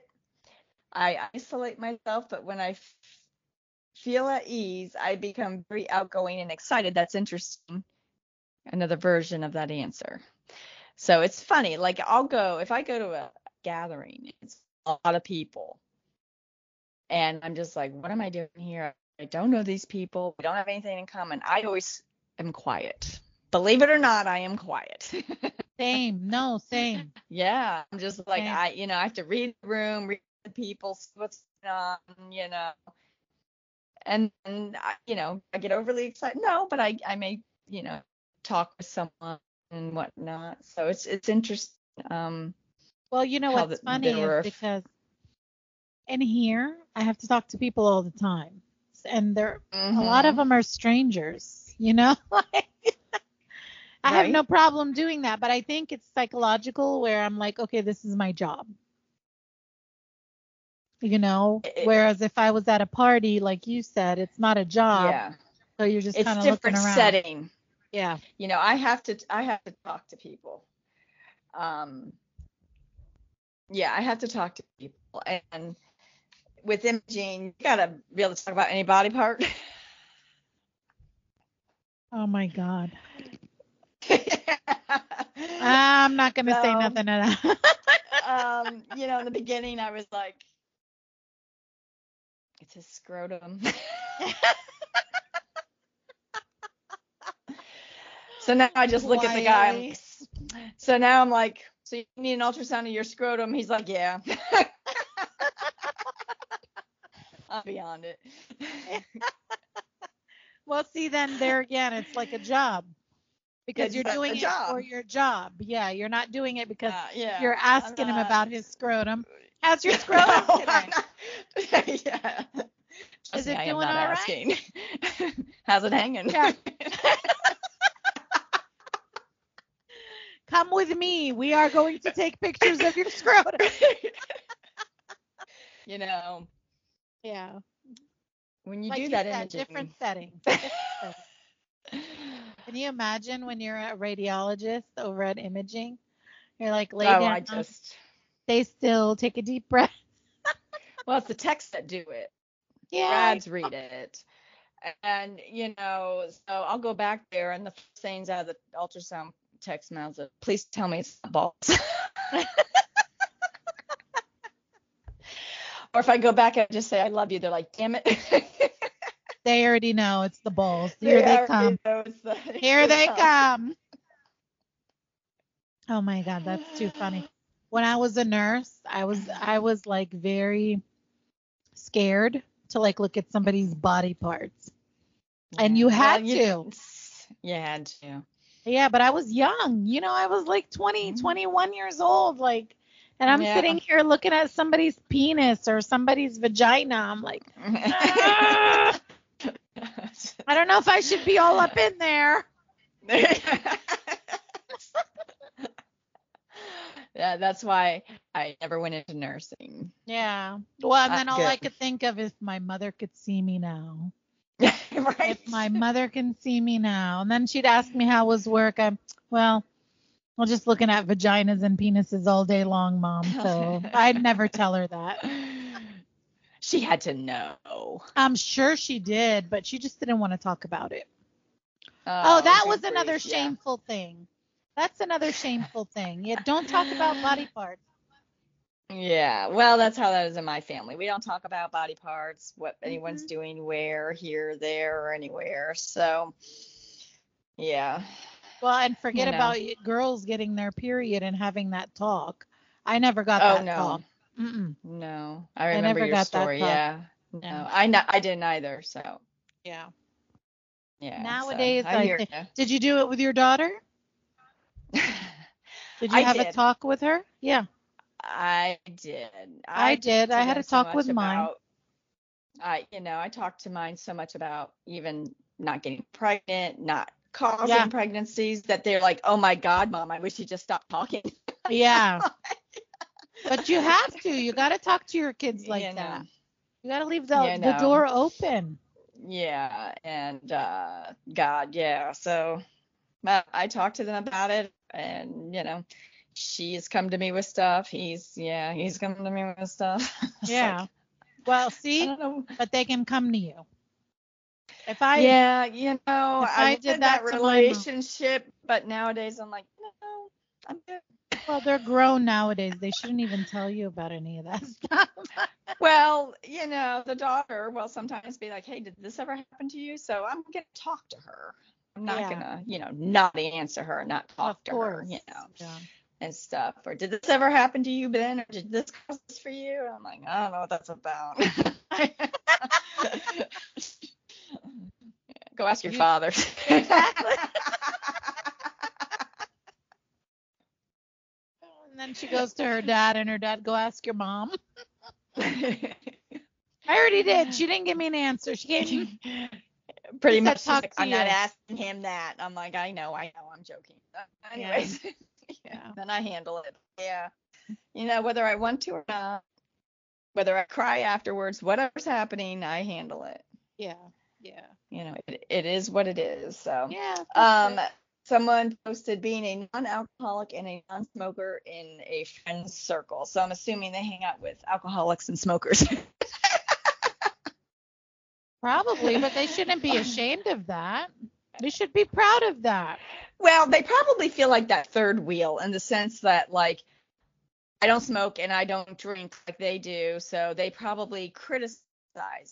S2: I isolate myself, but when I f- feel at ease, I become very outgoing and excited. That's interesting. Another version of that answer. So it's funny. Like I'll go if I go to a gathering, it's a lot of people, and I'm just like, what am I doing here? I don't know these people. We don't have anything in common. I always am quiet. Believe it or not, I am quiet.
S1: same. No, same.
S2: yeah, I'm just like
S1: Same.
S2: I, you know, I have to read the room, read the people, see what's going on, you know. And, and I, you know, I get overly excited. No, but I, I may, you know, talk with someone and whatnot. So it's, it's interesting. Um,
S1: Well, you know what's
S2: the-
S1: funny is because in here I have to talk to people all the time, and they're a lot of
S2: mhm.
S1: them are strangers. You know, like I have no problem doing that, but I think it's psychological where I'm like, okay, this is my job. You know,
S2: It-
S1: whereas if I was at a party, like you said, it's not a job,
S2: yeah,
S1: so you're just kind of looking around.
S2: It's different setting.
S1: Yeah.
S2: you know i have to i have to talk to people um yeah i have to talk to people and with imaging you gotta be able to talk about any body part
S1: Oh my God. I'm not gonna say nothing to that.
S2: um you know in the beginning i was like it's a scrotum so now i just look at the guy I'm so now i'm like so you need an ultrasound of your scrotum he's like yeah i'm beyond it
S1: Well, see, then there again, it's like a job because
S2: It's
S1: you're doing it
S2: job.
S1: for your job. Yeah, you're not doing it because
S2: Uh, yeah
S1: you're asking him about his scrotum. How's your scrotum
S2: No,
S1: today?
S2: Yeah Trust
S1: it
S2: I am
S1: doing
S2: not
S1: all right?
S2: asking. How's it hanging?
S1: Yeah. Come with me. We are going to take pictures of your scrotum.
S2: you know,
S1: Yeah.
S2: when you
S1: like
S2: do
S1: you
S2: that
S1: in
S2: imaging,
S1: different setting. Different setting. Can you imagine when you're a radiologist over at imaging? You're like, lay
S2: oh,
S1: down,
S2: I just
S1: stay still, take a deep breath.
S2: well, it's the techs that do it.
S1: Yeah.
S2: Rads read it. And you know, so I'll go back there and the first things out of the ultrasound techs are, please tell me it's not balls. or if I go back and just say I love you, they're like, damn it.
S1: They already know it's the balls. Here they
S2: already
S1: come.
S2: the-
S1: Here they come. Oh my god, that's too funny. When I was a nurse, I was I was like very scared to like look at somebody's body parts. And you had
S2: well,
S1: to.
S2: You had to.
S1: Yeah, but I was young. You know, I was like 20,
S2: Mhm.
S1: 21 years old like and I'm
S2: Yeah.
S1: sitting here looking at somebody's penis or somebody's vagina. I'm like, "Ah!" I don't know if I should be all up in there.
S2: yeah, that's why I never went into nursing.
S1: Yeah. Well, and
S2: Uh,
S1: then all I could think of is my mother could see me now.
S2: right.
S1: If my mother can see me now. And then she'd ask me how was work. I'm well, I'm just looking at vaginas and penises all day long, mom. So I'd never tell her that.
S2: She had to know.
S1: I'm sure she did, but she just didn't want to talk about it. Oh, oh
S2: that
S1: was another
S2: grief, yeah.
S1: shameful thing. That's another shameful thing. Yeah, don't talk about body parts.
S2: Yeah, well, that's how that is in my family. We don't talk about body parts, what anyone's
S1: Mhm.
S2: doing where, here, there, or anywhere. So, yeah.
S1: Well, and forget
S2: You know.
S1: about girls getting their period and having that talk. I never got
S2: Oh
S1: that
S2: no,
S1: talk. Mm-mm.
S2: no. I remember
S1: never
S2: your story. Yeah.
S1: Yeah.
S2: No, I not, I didn't either. So,
S1: Yeah.
S2: yeah. so
S1: Nowadays,
S2: I
S1: I think- Did you do it with your daughter? Did you
S2: I
S1: have a talk with her? Yeah.
S2: I did.
S1: I did. I had a
S2: so
S1: talk with
S2: much
S1: mine.
S2: I, you know, I talked to mine so much about even not getting pregnant, not causing
S1: Yeah.
S2: pregnancies that they're like, oh my God, mom, I wish you just stopped talking.
S1: Yeah. but you have to. You got to talk to your kids like
S2: You know.
S1: that. You got to leave the,
S2: You
S1: the door open.
S2: Yeah, and uh God, yeah. So but I talked to them about it and you know, she's come to me with stuff. He's yeah, he's come to me with stuff.
S1: Yeah.
S2: like,
S1: well, see, but they can come to you. If I
S2: yeah, you know, I,
S1: I
S2: did
S1: did
S2: that,
S1: that to my mom-
S2: relationship, but nowadays I'm like, no, I'm good.
S1: well, they're grown nowadays. They shouldn't even tell you about any of that stuff.
S2: Well, you know, the daughter will sometimes be like, hey, did this ever happen to you? So I'm gonna talk to her. I'm not
S1: Yeah.
S2: gonna, you know, not answer her, not talk
S1: of
S2: to
S1: course.
S2: her, you know.
S1: Yeah.
S2: And stuff. Or did this ever happen to you, Ben? Or did this cause this for you? I'm like, I don't know what that's about. Go ask your
S1: You-
S2: father.
S1: Exactly. And then she goes to her dad, and her dad go ask your mom. I already did. She didn't give me an answer. She gave me.
S2: Pretty much, she's
S1: "Talk
S2: like, I'm not asking him that. I'm like, I know, I know, I'm joking. Anyways, yeah.
S1: Yeah.
S2: then I handle it. Yeah, you know, whether I want to or not, whether I cry afterwards, whatever's happening, I handle it.
S1: Yeah. Yeah.
S2: You know, it, it is what it is. So.
S1: Yeah.
S2: Um, someone posted being a non-alcoholic and a non-smoker in a friend's circle. So I'm assuming they hang out with alcoholics and smokers.
S1: Probably, but they shouldn't be ashamed of that. They should be proud of that.
S2: well, they probably feel like that third wheel in the sense that like I don't smoke and I don't drink like they do, so they probably criticize.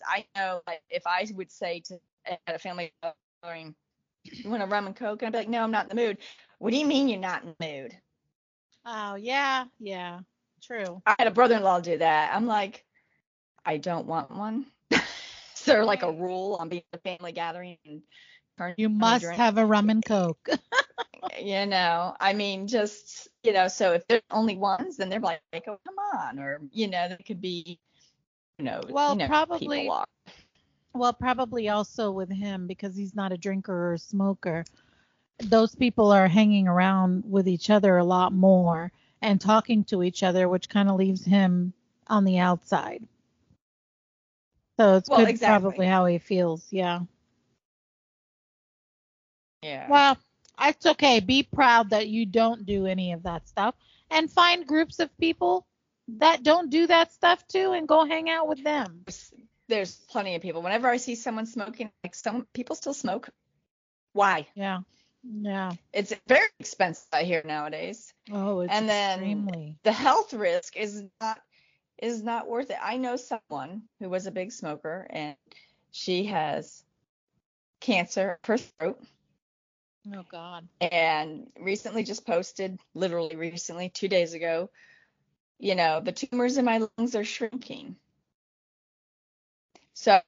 S2: I know like if I would say to at a family gathering, you want a rum and coke? And I'd be like, no, I'm not in the mood. What do you mean you're not in the mood?
S1: Oh yeah, yeah, true.
S2: I had a brother-in-law do that. I'm like, I don't want one. Is there like a rule on being at a family gathering and
S1: You must
S2: drink?
S1: have a rum and coke.
S2: you know, I mean, just you know, so if there's only ones, then they're like, oh, come on, or you know, they could be, you know,
S1: Well,
S2: you know,
S1: probably- well, probably also with him because he's not a drinker or a smoker. Those people are hanging around with each other a lot more and talking to each other, which kind of leaves him on the outside. So it's
S2: Well, exactly.
S1: probably how he feels. Yeah.
S2: Yeah.
S1: Well, it's okay. Be proud that you don't do any of that stuff and find groups of people that don't do that stuff too and go hang out with them.
S2: There's, plenty of people. Whenever I see someone smoking, like some people still smoke. Why?
S1: Yeah. Yeah.
S2: It's very expensive, I hear nowadays.
S1: Oh, it's
S2: And then- the health risk is not is not worth it. I know someone who was a big smoker and she has cancer of her throat
S1: Oh God.
S2: and recently just posted literally recently 2 days ago you know the tumors in my lungs are shrinking. So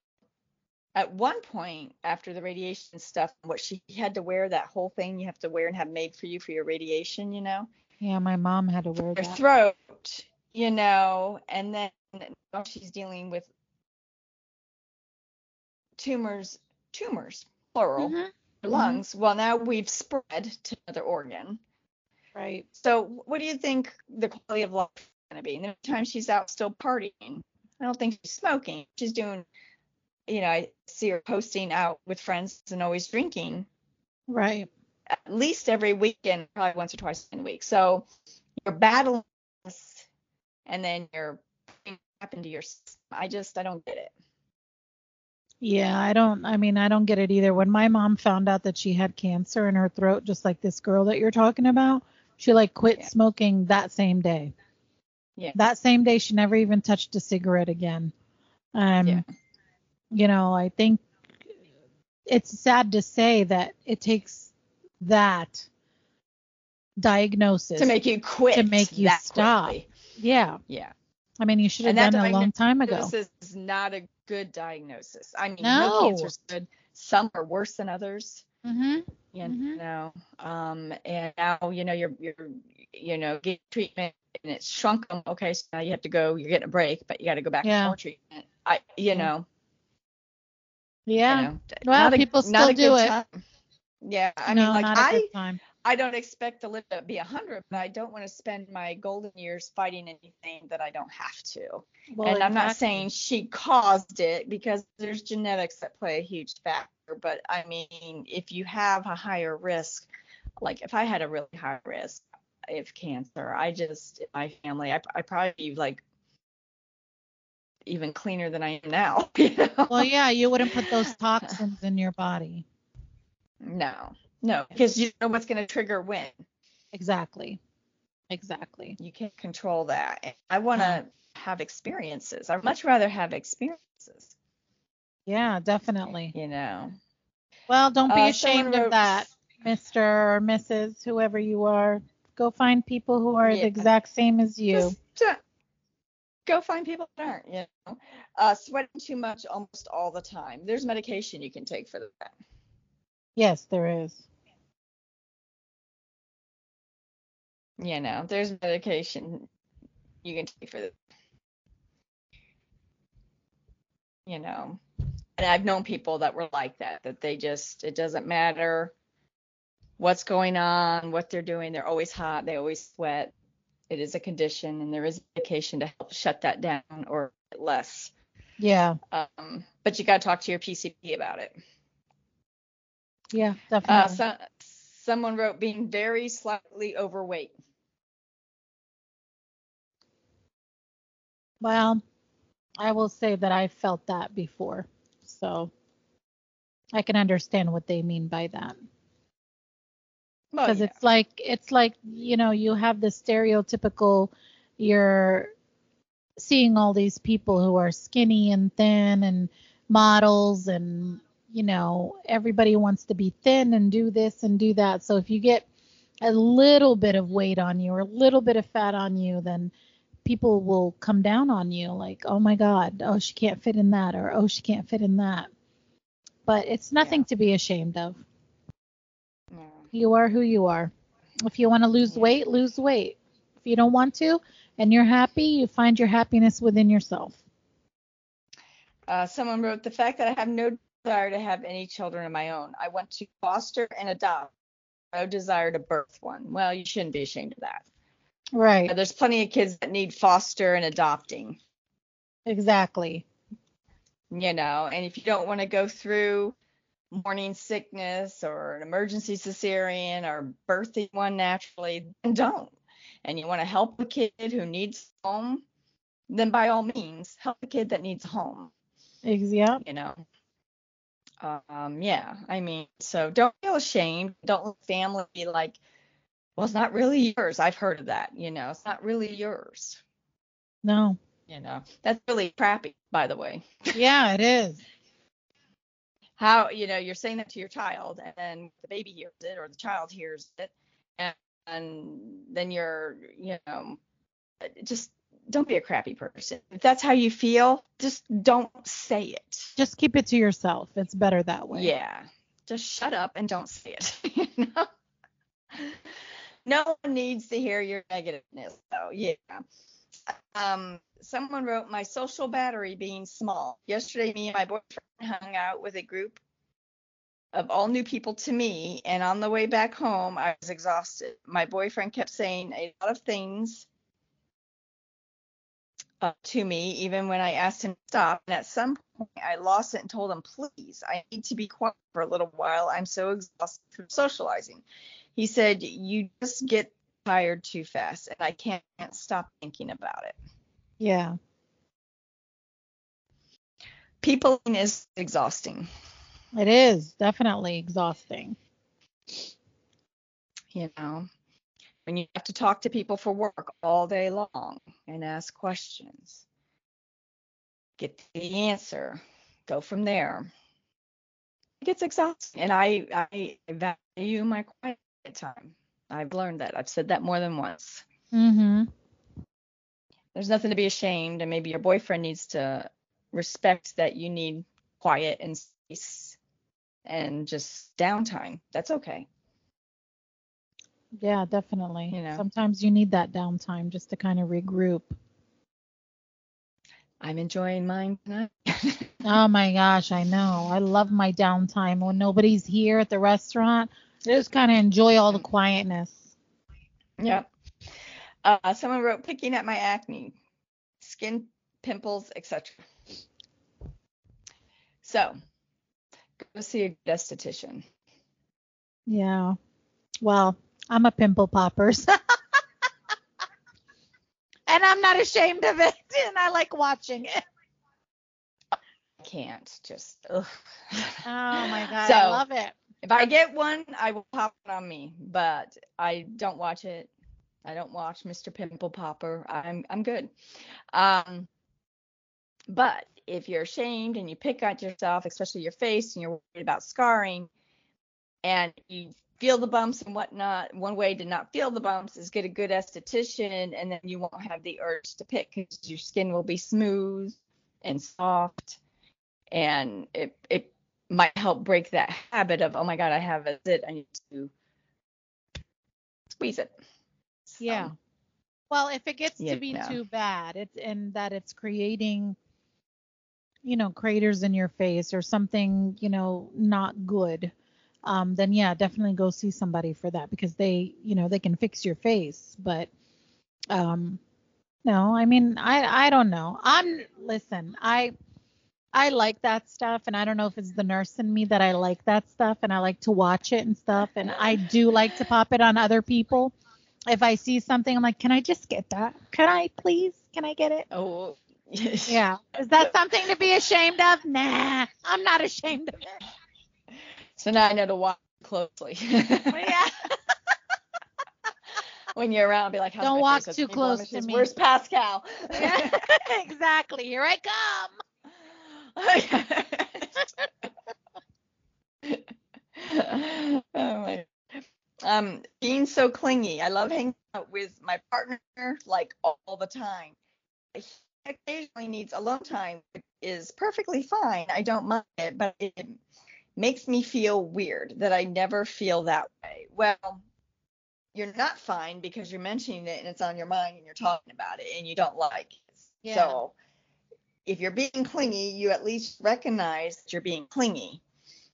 S2: at one point after the radiation stuff what she had to wear that whole thing you have to wear and have made for you for your radiation, you know.
S1: Yeah, my mom had to wear
S2: her
S1: that.
S2: throat, you know, and then now she's dealing with tumors, tumors, plural,
S1: Mhm.
S2: Your lungs. Well, now we've spread to another organ.
S1: Right.
S2: So, what do you think the quality of life is going to be? And the time she's out still partying, I don't think she's smoking. She's doing, you know, I see her posting out with friends and always drinking
S1: Right.
S2: at least every weekend, probably once or twice in a week. So, you're battling this, and then you're crap into your. I just, I don't get it.
S1: Yeah, I don't I mean, I don't get it either. When my mom found out that she had cancer in her throat just like this girl that you're talking about, she like quit
S2: Yeah.
S1: smoking that same day.
S2: Yeah.
S1: That same day she never even touched a cigarette again. Um
S2: Yeah.
S1: you know, I think it's sad to say that it takes that diagnosis
S2: To make you quit.
S1: to make you stop.
S2: quickly.
S1: Yeah.
S2: Yeah.
S1: I mean, you should have done it a long time ago.
S2: Diagnosis is not a good diagnosis. I mean,
S1: No.
S2: no cancer's good. Some are worse than others.
S1: Mhm.
S2: you
S1: Mhm.
S2: know um and now you know you're you're you know getting treatment and it's shrunk them okay so now you have to go you're getting a break but you got to go back
S1: Yeah.
S2: for more treatment i you
S1: Yeah.
S2: know
S1: Yeah.
S2: you know,
S1: Well,
S2: not a-
S1: people still do it.
S2: time. yeah i
S1: no,
S2: mean like
S1: not a
S2: i
S1: good time.
S2: I don't expect to live to be 100 but i don't want to spend my golden years fighting anything that i don't have to
S1: Well,
S2: and I'm not saying she caused it because there's genetics that play a huge factor. But I mean, if you have a higher risk, like if I had a really high risk of cancer, I just, my family, I, I probably be like even cleaner than I am now. You know?
S1: Well, yeah, you wouldn't put those toxins in your body.
S2: No, no, because you know what's going to trigger when.
S1: Exactly. Exactly.
S2: You can't control that. And I want to have experiences. I'd much rather have experiences,
S1: Yeah, definitely.
S2: you know.
S1: Well, don't be
S2: Uh,
S1: ashamed of that, Mr. or Mrs. whoever you are. Go find people who are
S2: Yeah.
S1: the exact same as you.
S2: Just uh, go find people that aren't, you know. Uh, sweating too much almost all the time. There's medication you can take for that.
S1: yes, there is.
S2: You know, there's medication you can take for that. You know, and I've known people that were like that, that they just, it doesn't matter what's going on, what they're doing. They're always hot. They always sweat. It is a condition, and there is medication to help shut that down or less.
S1: Yeah.
S2: Um, but you got to talk to your PCP about it.
S1: Yeah,
S2: Uh,
S1: definitely.
S2: so, someone wrote being very slightly overweight.
S1: well, I will say that I felt that before. So I can understand what they mean by that.
S2: Well,
S1: because
S2: yeah.
S1: it's like it's like you know you have the stereotypical you're seeing all these people who are skinny and thin and models and you know everybody wants to be thin and do this and do that so if you get a little bit of weight on you or a little bit of fat on you then people will come down on you like oh my god oh she can't fit in that or oh she can't fit in that but it's nothing
S2: Yeah.
S1: to be ashamed of
S2: Yeah.
S1: you are who you are. If you want to lose
S2: Yeah.
S1: weight, lose weight. If you don't want to and you're happy, you find your happiness within yourself.
S2: Uh, someone wrote the fact that I have no desire to have any children of my own. I want to foster and adopt. No desire to birth one. Well, you shouldn't be ashamed of that.
S1: Right.
S2: There's plenty of kids that need foster and adopting.
S1: Exactly.
S2: you know, and if you don't want to go through morning sickness or an emergency cesarean or birthing one naturally, then don't. And you want to help a kid who needs home, then by all means, help a kid that needs home,
S1: Yeah.
S2: you know. Um, yeah, I mean, so don't feel ashamed. Don't let family be like, well, it's not really yours. I've heard of that, you know, it's not really yours.
S1: No.
S2: You know, that's really crappy, by the way.
S1: Yeah, it is.
S2: how you know you're saying that to your child and then the baby hears it or the child hears it and, and then you're you know just don't be a crappy person if that's how you feel just don't say it
S1: Just keep it to yourself. It's better that way.
S2: yeah just shut up and don't say it you know no one needs to hear your negativeness so yeah um someone wrote my social battery being small. Yesterday, me and my boyfriend hung out with a group of all new people to me, and on the way back home, I was exhausted. My boyfriend kept saying a lot of things uh, to me, even when I asked him to stop. And at some point, I lost it and told him, please, I need to be quiet for a little while. I'm so exhausted from socializing. He said, you just get tired too fast, and I can't stop thinking about it.
S1: Yeah.
S2: People is exhausting.
S1: It is definitely exhausting.
S2: You know, when you have to talk to people for work all day long and ask questions, get the answer, go from there. It gets exhausting, and I I value my quiet time. I've learned that. I've said that more than once.
S1: Mhm.
S2: There's nothing to be ashamed, and maybe your boyfriend needs to respect that you need quiet and space and just downtime. That's okay.
S1: Yeah, definitely.
S2: You know.
S1: Sometimes you need that downtime just to kind of regroup.
S2: I'm enjoying mine tonight.
S1: Oh my gosh, I know. I love my downtime when nobody's here at the restaurant. I just kind of enjoy all the quietness.
S2: Yep. Uh, someone wrote picking at my acne, skin pimples, etc. So, go see a esthetician.
S1: Yeah. Well, I'm a pimple popper. so- and I'm not ashamed of it. And I like watching it.
S2: I can't just. Ugh.
S1: Oh my god,
S2: So-
S1: I love it.
S2: If I get one, I will pop it on me, but I don't watch it. I don't watch Mr. Pimple Popper. I'm I'm good. Um, but if you're ashamed and you pick at yourself, especially your face, and you're worried about scarring, and you feel the bumps and whatnot, one way to not feel the bumps is get a good esthetician, and then you won't have the urge to pick because your skin will be smooth and soft, and it it might help break that habit of oh my god I have a zit I need to squeeze it. So,
S1: Yeah. Well, if it gets
S2: Yeah,
S1: to be
S2: no.
S1: too bad, it's and that it's creating, you know, craters in your face or something, you know, not good, um, then yeah, definitely go see somebody for that because they, you know, they can fix your face. But, um, no, I mean, I I don't know. I'm listen, I I like that stuff, and I don't know if it's the nurse in me that I like that stuff, and I like to watch it and stuff, and I do like to pop it on other people if I see something, I'm like, can I just get that? Can I please? Can I get it?
S2: Oh.
S1: Yeah. Is that something to be ashamed of? Nah, I'm not ashamed of it.
S2: So now I know to watch closely.
S1: Yeah.
S2: when you're around, be like, How's
S1: Don't walk? Too close to me.
S2: Where's Pascal?
S1: exactly. Here I come.
S2: oh my. Um, being so clingy. I love hanging out with my partner like all the time. He occasionally needs alone time, which is perfectly fine. I don't mind it, but it makes me feel weird that I never feel that way. Well, you're not fine because you're mentioning it and it's on your mind and you're talking about it and you don't like it.
S1: Yeah.
S2: So if you're being clingy, you at least recognize that you're being clingy.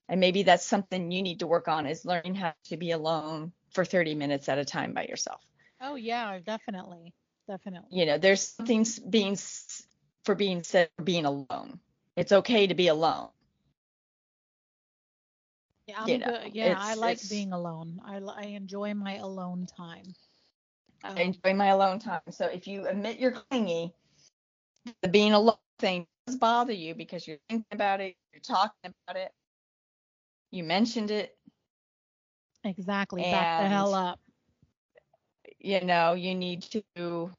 S2: And maybe that's something you need to work on is learning how to be alone for 30 minutes at a time by yourself.
S1: Oh yeah, definitely, definitely.
S2: You know, there's things being for being said for being alone. It's okay to be alone.
S1: Yeah, I'm
S2: You know,
S1: good. Yeah, I like being alone. I I enjoy my alone time. Um,
S2: I enjoy my alone time. So if you admit you're clingy, the being alone thing does bother you because you're thinking about it, you're talking about it, you mentioned it,
S1: exactly. Back the hell up.
S2: you know, you need to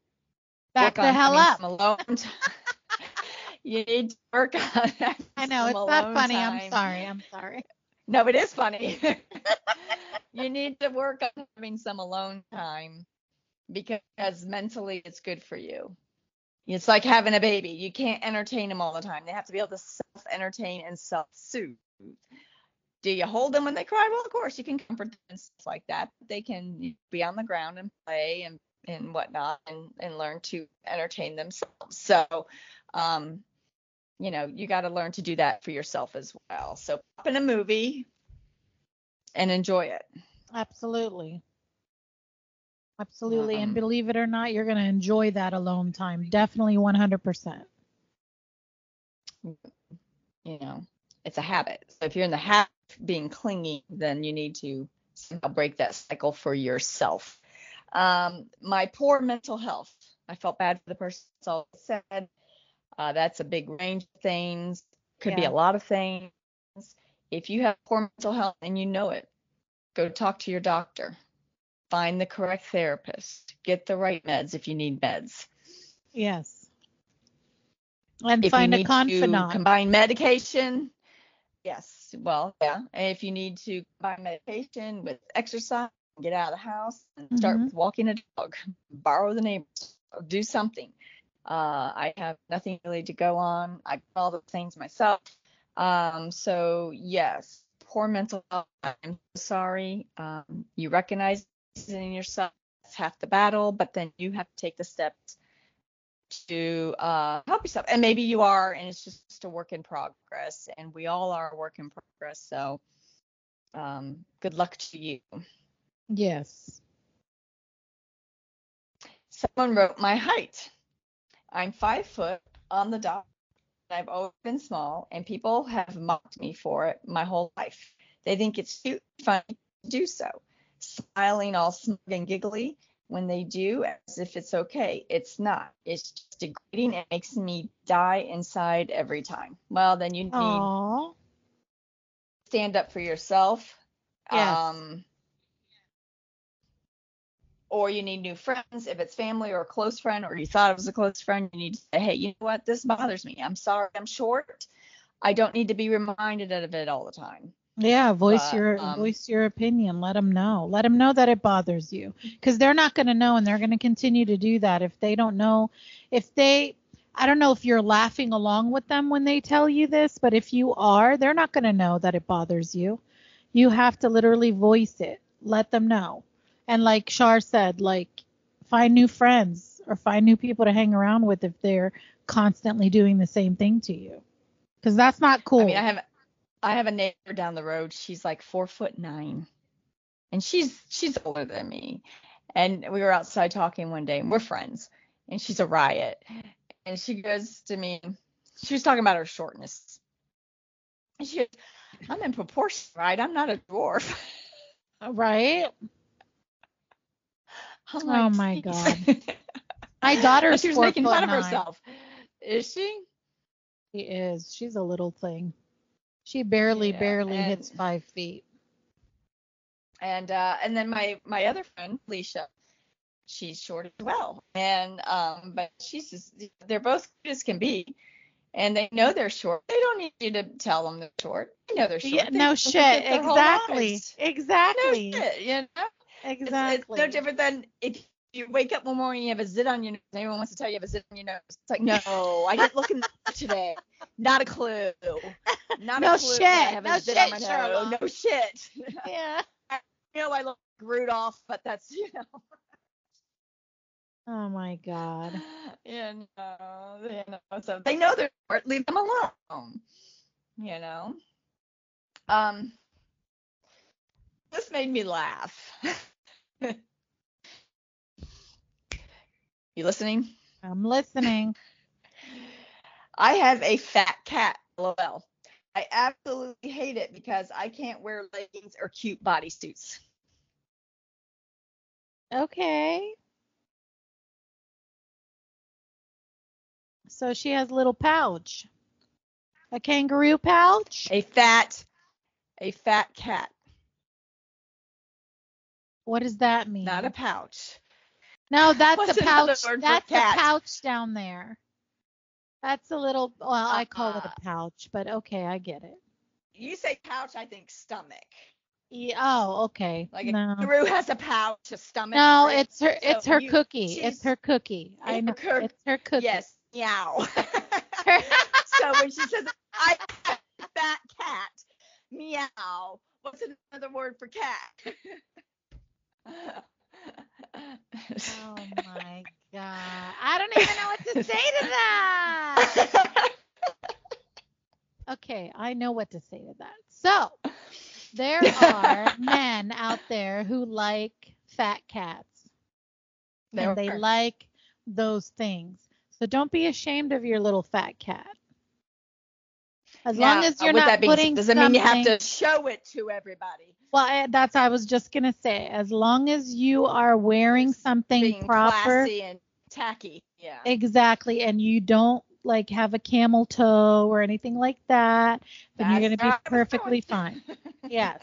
S1: Back the hell up.
S2: alone time. you need to work on having
S1: I know it's not funny. I'm sorry. I'm sorry.
S2: No, it is funny. you need to work on having some alone time because mentally it's good for you. It's like having a baby. You can't entertain them all the time. They have to be able to self entertain and self soothe. Do you hold them when they cry? Well, of course, you can comfort them and stuff like that. They can be on the ground and play and and whatnot and, and learn to entertain themselves. So, um, you know, you got to learn to do that for yourself as well. So pop in a movie and enjoy it.
S1: Absolutely. Absolutely. Um, and believe it or not, you're going to enjoy that alone time. Definitely 100%.
S2: You know, it's a habit. So if you're in the habit of being clingy, then you need to somehow break that cycle for yourself. Um, my poor mental health. I felt bad for the person so said. Uh, that's a big range of things. Could yeah. be a lot of things. If you have poor mental health and you know it, go talk to your doctor. Find the correct therapist. Get the right meds if you need meds.
S1: Yes. And if find a confidant.
S2: combine medication. Yes. Well, yeah. And if you need to combine medication with exercise, get out of the house and start mm-hmm. walking a dog, borrow the neighbor's, do something. Uh, I have nothing really to go on. I do all the things myself. Um, so yes, poor mental health. I'm sorry. Um, you recognize it in yourself. It's half the battle, but then you have to take the steps to uh, help yourself. And maybe you are, and it's just a work in progress. And we all are a work in progress. So um, good luck to you.
S1: Yes.
S2: Someone wrote my height. I'm five foot on the dot. I've always been small, and people have mocked me for it my whole life. They think it's cute funny to do so, smiling all smug and giggly when they do as if it's okay. It's not. It's just degrading and makes me die inside every time. Well, then you need Aww. stand up for yourself. Yes. Um, or you need new friends. If it's family or a close friend, or you thought it was a close friend, you need to say, hey, you know what? This bothers me. I'm sorry I'm short. I don't need to be reminded of it all the time.
S1: Yeah, voice but, your um, voice your opinion. Let them know. Let them know that it bothers you because they're not going to know and they're going to continue to do that if they don't know. If they, I don't know if you're laughing along with them when they tell you this, but if you are, they're not going to know that it bothers you. You have to literally voice it. Let them know. And like Shar said, like find new friends or find new people to hang around with if they're constantly doing the same thing to you. Because that's not cool. I
S2: mean, I have I have a neighbor down the road. She's like four foot nine, and she's she's older than me. And we were outside talking one day, and we're friends. And she's a riot. And she goes to me, she was talking about her shortness. And she goes, I'm in proportion, right? I'm not a dwarf.
S1: Right. I'm oh like, my god. my daughter.
S2: she was making fun of herself. Is she?
S1: She is. She's a little thing. She barely, yeah, barely and, hits five feet.
S2: And uh, and then my my other friend, Alicia, she's short as well. And um, but she's just they're both good as can be. And they know they're short. They don't need you to tell them they're short. They know they're short. Yeah,
S1: no shit. Exactly. Exactly.
S2: No shit, you know?
S1: Exactly.
S2: It's, it's, no different than if you wake up one morning, and you have a zit on your nose. Anyone wants to tell you you have a zit on your nose. It's like, no, I didn't look in today. Not a clue. Not
S1: no
S2: a clue.
S1: Shit. I have a no zit shit, on my Sherlock.
S2: nose. No shit.
S1: Yeah. I
S2: know I look like Rudolph, but that's, you know.
S1: Oh my God.
S2: Yeah, no, you know, so they know they're. Leave them alone. You know. Um. This made me laugh. You listening?
S1: I'm listening.
S2: I have a fat cat, lol. I absolutely hate it because I can't wear leggings or cute bodysuits.
S1: Okay. So she has a little pouch. A kangaroo pouch?
S2: A fat a fat cat.
S1: What does that mean?
S2: Not a pouch.
S1: No, that's a pouch. That's a pouch down there. That's a little. Well, uh, I call it a uh-uh. pouch, but okay, I get it.
S2: You say pouch, I think stomach.
S1: Yeah, oh, okay.
S2: Like no. a kangaroo has a pouch, a stomach.
S1: No, it's her. It's so her you, cookie. It's her cookie. I know. Her, it's her cookie.
S2: Yes. Meow. so when she says I have a fat cat, meow. What's another word for cat?
S1: Oh my god. I don't even know what to say to that. Okay, I know what to say to that. So, there are men out there who like fat cats.
S2: There
S1: and they
S2: are.
S1: like those things. So don't be ashamed of your little fat cat. As long as you're
S2: with
S1: not
S2: that being
S1: putting
S2: said, doesn't mean you have to show it to everybody.
S1: Well, I- that's I was just gonna say. As long as you are wearing something
S2: Being
S1: proper,
S2: and tacky. Yeah.
S1: exactly, and you don't like have a camel toe or anything like that, then you're gonna be
S2: what I was
S1: perfectly fine. Yes,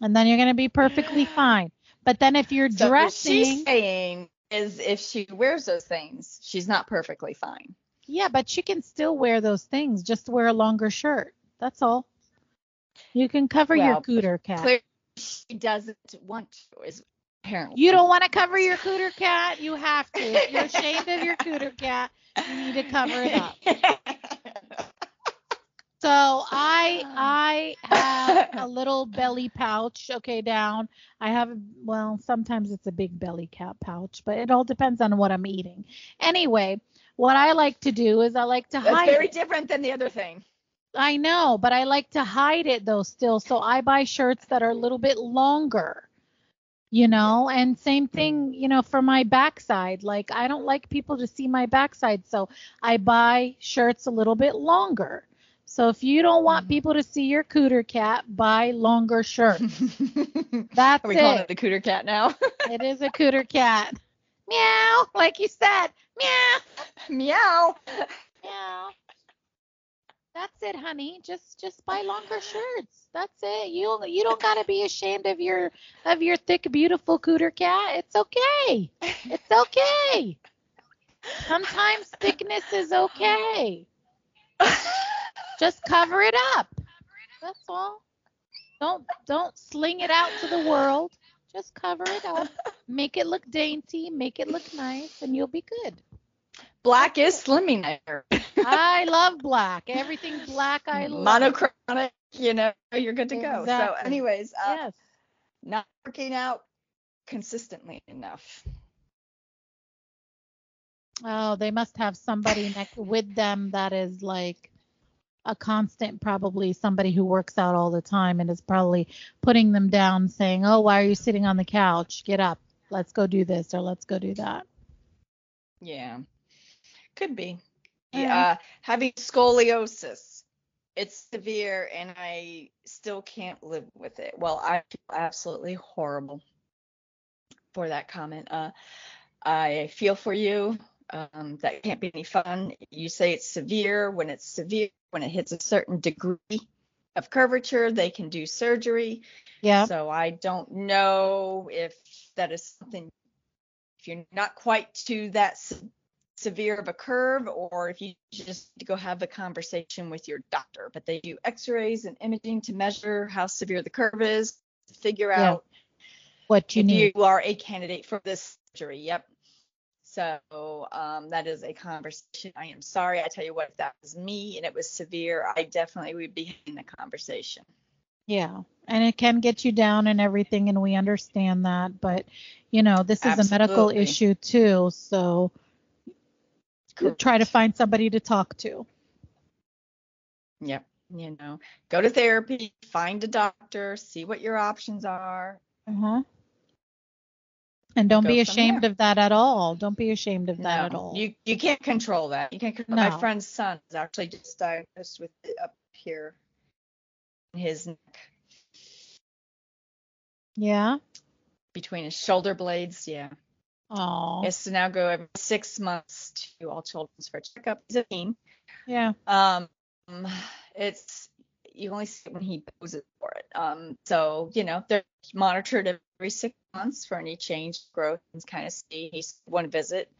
S1: and then you're gonna be perfectly fine. But then if you're
S2: So what she's
S1: dressing,
S2: saying is if she wears those things, she's not perfectly fine.
S1: Yeah, but you can still wear those things. Just wear a longer shirt. That's all. You can cover your
S2: Well,
S1: cooter cat.
S2: Clearly, she doesn't want to. Is apparently.
S1: You don't want to cover your cooter cat. You have to. If you're ashamed of your cooter cat, you need to cover it up. So I I have a little belly pouch, okay, down. I have well, sometimes it's a big belly cat pouch, but it all depends on what I'm eating. Anyway, what I like to do is I like to
S2: That's
S1: hide
S2: very
S1: it.
S2: different than the other thing.
S1: I know, but I like to hide it though still. So I buy shirts that are a little bit longer. You know, and same thing, you know, for my backside. Like I don't like people to see my backside, so I buy shirts a little bit longer. So if you don't want
S2: Mhm.
S1: people to see your cooter cat, buy longer shirts. That's
S2: Are we calling
S1: it.
S2: it the cooter cat now?
S1: it is a cooter cat. Meow, like you said. Meow.
S2: Meow.
S1: meow. That's it, honey. Just just buy longer shirts. That's it. You you don't gotta be ashamed of your of your thick, beautiful cooter cat. It's okay. It's okay. Sometimes thickness is okay. Just cover it up. That's all. Don't don't sling it out to the world. Just cover it up. Make it look dainty, make it look nice, and you'll be good.
S2: Black is slimming.
S1: I love black. Everything black I love.
S2: Monochromatic, you know, you're good to go. So, anyways, uh,
S1: Yes.
S2: not working out consistently enough.
S1: Oh, they must have somebody next with them that is like a constant, probably somebody who works out all the time and is probably putting them down, saying, "Oh, why are you sitting on the couch? Get up. Let's go do this or let's go do that."
S2: Yeah, could be.
S1: Yeah.
S2: Uh, having scoliosis, it's severe, and I still can't live with it. Well, I feel absolutely horrible for that comment. Uh, I feel for you. Um, that can't be any fun. You say it's severe. When it's severe, when it hits a certain degree of curvature, they can do surgery.
S1: Yeah.
S2: So I don't know if that is something, if you're not quite to that se- severe of a curve, or if you just need to go have a conversation with your doctor. But they do x rays and imaging to measure how severe the curve is, to figure
S1: Yeah.
S2: out
S1: What you
S2: if
S1: need.
S2: you are a candidate for this surgery. Yep. So um, that is a conversation. I am sorry. I tell you what, if that was me and it was severe, I definitely would be in the conversation.
S1: Yeah. And it can get you down and everything, and we understand that. But, you know, this is a medical issue too. So try to find somebody to talk to.
S2: Yep. You know, go to therapy, find a doctor, see what your options are.
S1: Uh-huh. And don't be ashamed of that at all. Don't be ashamed of that
S2: no,
S1: at all.
S2: you you can't control that. You can't control. My friend's son is actually just diagnosed with it up here in his neck
S1: yeah.
S2: between his shoulder blades. Yeah.
S1: Oh.
S2: Has to now go every six months to all children's for a checkup. He's a teen.
S1: Yeah.
S2: Um, it's you only see it when he poses for it. Um, so you know they're monitored every six months for any change, growth, and kind of see. He's one visit.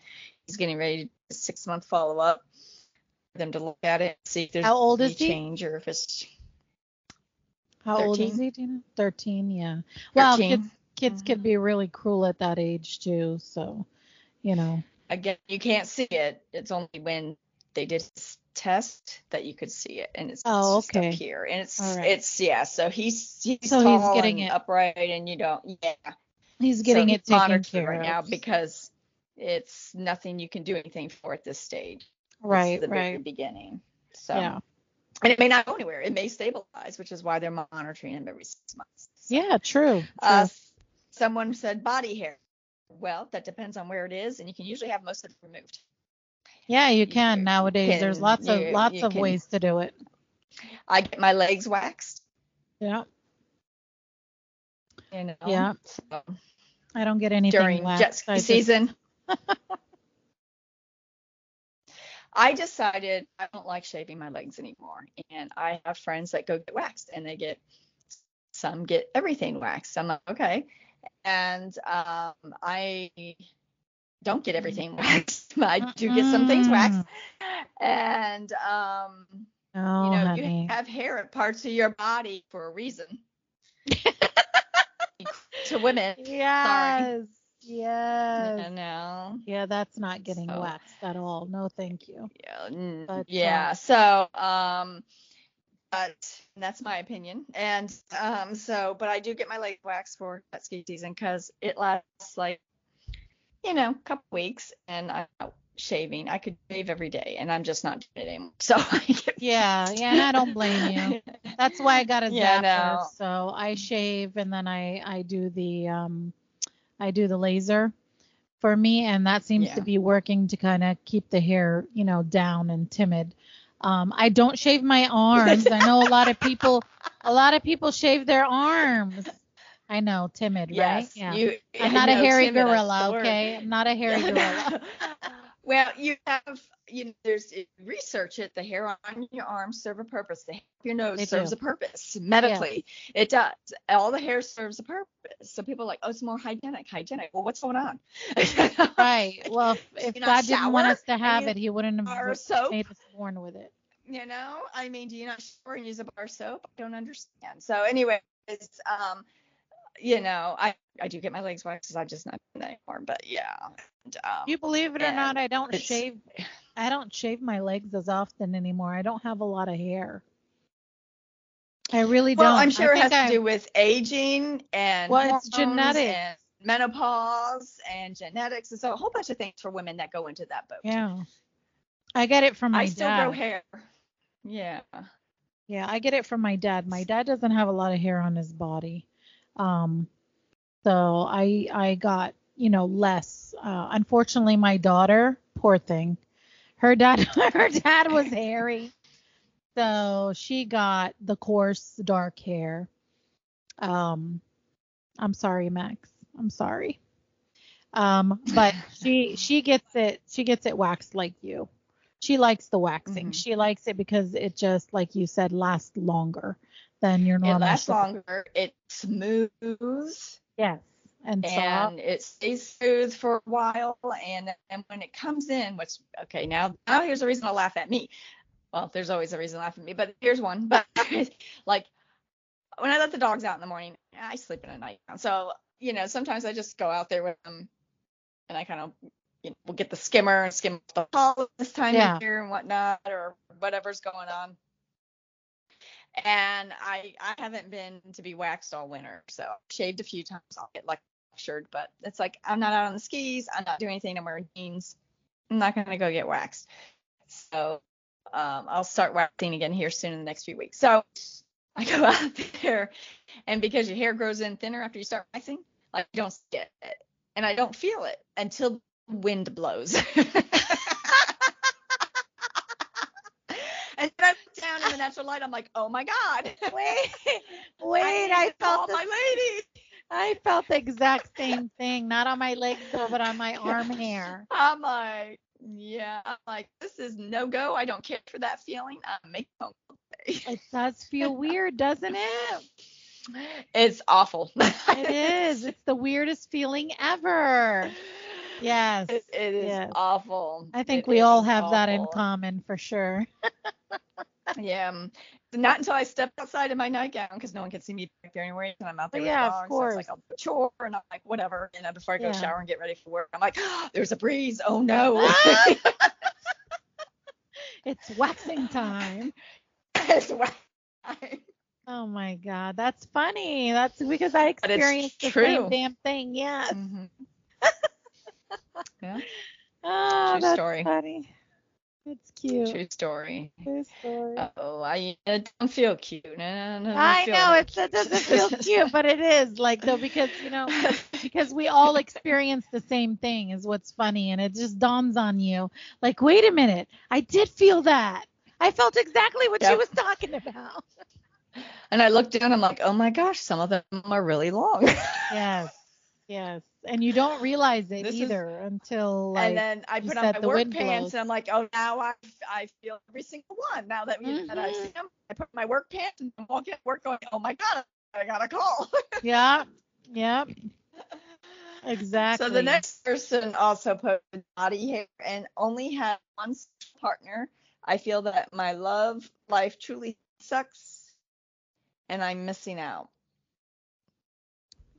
S2: He's getting ready to six month follow up for them to look at it, see if there's
S1: How old
S2: any
S1: is he?
S2: change or if it's
S1: How old is
S2: 13.
S1: he, know? 13, yeah. Well,
S2: 13.
S1: kids kids
S2: Mhm.
S1: can be really cruel at that age too, so you know.
S2: Again, you can't see it. It's only when they did his test that you could see it, and it's
S1: Oh,
S2: just
S1: okay.
S2: up here, and it's
S1: right.
S2: it's yeah. So he's he's
S1: So he's getting
S2: and
S1: it.
S2: upright, and you don't yeah.
S1: He's getting
S2: so
S1: it taken
S2: monitored
S1: care
S2: right
S1: of.
S2: now because it's nothing you can do anything for at this stage.
S1: Right,
S2: the very
S1: right.
S2: beginning. So
S1: Yeah.
S2: and it may not go anywhere. It may stabilize, which is why they're monitoring him every six months. So,
S1: Yeah, true. true.
S2: Uh, someone said body hair. Well, that depends on where it is, and you can usually have most of it removed.
S1: yeah, you
S2: you
S1: can nowadays. There's
S2: can-
S1: lots of
S2: you-
S1: lots
S2: you
S1: of
S2: can-
S1: ways to do it.
S2: I get my legs waxed.
S1: Yeah.
S2: You know,
S1: Yeah.
S2: so
S1: I don't get anything
S2: during jet ski
S1: I just-
S2: season. I decided I don't like shaving my legs anymore, and I have friends that go get waxed, and they get some get everything waxed. I'm like, okay, and um, I don't get everything waxed. I do get some things waxed, and um,
S1: Oh,
S2: you know,
S1: honey.
S2: you have hair at parts of your body for a reason. to women,
S1: yes. Yes.
S2: you know.
S1: Yeah, that's not getting
S2: So-
S1: waxed at all. No, thank you.
S2: Yeah,
S1: But,
S2: yeah.
S1: um,
S2: So, um, but that's my opinion. And um, so, but I do get my legs waxed for that ski season because it lasts like, you know, a couple weeks, and I'm out shaving. I could shave every day, and I'm just not doing it anymore. So
S1: Yeah, yeah, and I don't blame you. That's why I got a
S2: Yeah,
S1: zapper.
S2: no.
S1: So I shave and then I I do the um I do the laser for me and that seems to be working to kind of keep the hair, you know, down and timid. Um I don't shave my arms. I know a lot of people a lot of people shave their arms. I know, timid, right? Yeah.
S2: you.
S1: I'm not a hairy gorilla, okay? I'm not a hairy gorilla.
S2: Well, you have, you know, there's research it. The hair on your arms serve a purpose. The hair on your nose
S1: They
S2: serves
S1: do.
S2: a purpose medically. It does. All the hair serves a purpose. So people are like, oh, it's more hygienic. Hygienic. Well, what's going on?
S1: Right. Well, if, if God didn't want us to have it, he wouldn't have
S2: soap?
S1: made us born with it.
S2: you know, I mean, do you not shower and use a bar soap? I don't understand. So anyway, it's um, you know, I I do get my legs waxed I'm just not doing that anymore. But yeah. And, um,
S1: You believe it or not, I don't shave. I don't shave my legs as often anymore. I don't have a lot of hair. I really
S2: Well,
S1: don't.
S2: Well, I'm
S1: I
S2: sure it
S1: think
S2: has to do with aging and
S1: Well, it's
S2: hormones
S1: genetic.
S2: and menopause and genetics. And so a whole bunch of things for women that go into that boat.
S1: Yeah. I get it from my
S2: I still
S1: dad.
S2: grow hair. Yeah.
S1: Yeah, I get it from my dad. My dad doesn't have a lot of hair on his body. Um so I I got, you know, less. Uh unfortunately my daughter, poor thing. Her dad her dad was hairy. So she got the coarse dark hair. Um I'm sorry, Max. I'm sorry. Um but she she gets it she gets it waxed like you she likes the waxing.
S2: Mhm.
S1: She likes it because it just, like you said, lasts longer than your normal.
S2: It lasts
S1: shave.
S2: longer. It's smooth
S1: Yes, and
S2: and it stays smooth for a while. And and when it comes in, which okay, now now here's a reason to laugh at me. Well, there's always a reason to laugh at me, but here's one. But like when I let the dogs out in the morning, I sleep in a nightgown. So you know, sometimes I just go out there with them, and I kind of you know, we'll get the skimmer and skim the hull this time
S1: Yeah.
S2: of year and whatnot, or whatever's going on. And I I haven't been to be waxed all winter, so shaved a few times. I'll get like lectured, but it's like I'm not out on the skis. I'm not doing anything. I'm wearing jeans. I'm not gonna go get waxed. So um, I'll start waxing again here soon in the next few weeks. So I go out there, and because your hair grows in thinner after you start waxing, like you don't get it, and I don't feel it until wind blows. and then in the natural light. I'm like, oh my god.
S1: Wait, wait,
S2: need
S1: I felt the,
S2: my lady.
S1: I felt the exact same thing. Not on my legs though, but on my arm hair.
S2: I'm like, yeah. I'm like, this is no go. I don't care for that feeling. I'm making today.
S1: It does feel weird, doesn't it?
S2: It's awful.
S1: It is. It's the weirdest feeling ever. Yes.
S2: It, it is
S1: yes.
S2: awful.
S1: I think
S2: It
S1: we all have that in common for sure.
S2: Yeah. um, Not until I step outside in my nightgown because no one can see me back there anyway. And I'm out there
S1: Yeah,
S2: with
S1: of
S2: the dogs. So it's like. A chore and I'm like, whatever. And then before I go
S1: Yeah.
S2: shower and get ready for work, I'm like, there's a breeze. Oh no.
S1: It's waxing time.
S2: It's wet.
S1: Oh my God, that's funny. That's because I experienced the
S2: true.
S1: same damn thing. Yes.
S2: Mhm. yeah,
S1: Oh,
S2: True
S1: that's
S2: story.
S1: funny. It's cute.
S2: true story.
S1: True story.
S2: Oh, I it don't feel cute. No, no,
S1: I know it doesn't feel cute, but it is like though because you know because we all experience the same thing is what's funny and it just dawns on you like wait a minute I did feel that I felt exactly what she was talking about.
S2: and I looked down. I'm like, oh my gosh, some of them are really long.
S1: Yes, yes, and you don't realize it
S2: This is-
S1: either until like
S2: and then I put on my work pants,
S1: blows.
S2: and I'm like, oh, now I I feel every single one. Now that, we, that I
S1: Mhm.
S2: see them, I put my work pants and I'm walking at work going, oh my god, I got a call.
S1: yeah, yep, exactly.
S2: So the next person also posted body hair and only had one partner. I feel that my love life truly sucks, and I'm missing out.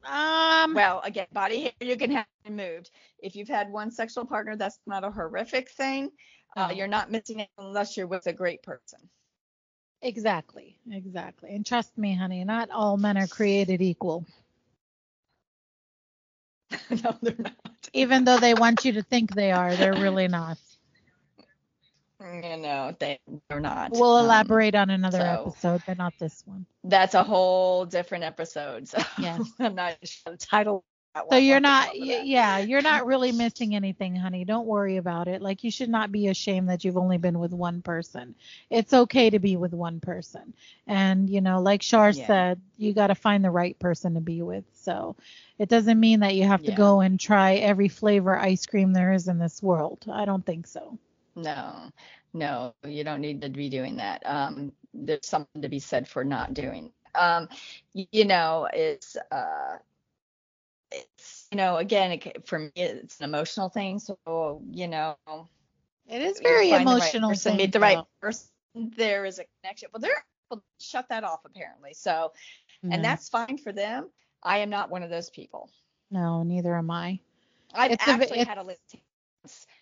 S1: Um
S2: Well, again, body hair you can have removed. If you've had one sexual partner, that's not a horrific thing. Uh, you're not missing it unless you're with a great person.
S1: exactly, exactly, and trust me, honey, not all men are created equal.
S2: no, they're not.
S1: Even though they want you to think they are, they're really not.
S2: You know, they, they're not.
S1: We'll
S2: Um,
S1: elaborate on another
S2: so-
S1: episode, but not this one.
S2: that's a whole different episode. So
S1: Yes.
S2: I'm not sure the title.
S1: So you're not,
S2: come up with
S1: y- yeah, you're not really missing anything, honey. Don't worry about it. Like you should not be ashamed that you've only been with one person. It's okay to be with one person. And you know, like Shar
S2: Yeah.
S1: said, you got to find the right person to be with. So it doesn't mean that you have to
S2: Yeah.
S1: go and try every flavor ice cream there is in this world. I don't think so.
S2: No, no, you don't need to be doing that. Um, there's something to be said for not doing. Um, you know, it's uh, it's you know, again, it, for me, it's an emotional thing. So you know,
S1: It is very
S2: the right
S1: emotional.
S2: person,
S1: thing,
S2: meet the right
S1: though.
S2: person. There is a connection. Well, there, people shut that off apparently. So,
S1: No,
S2: and that's fine for them. I am not one of those people.
S1: no, neither am I.
S2: I've
S1: It's
S2: actually
S1: it's-
S2: had a list.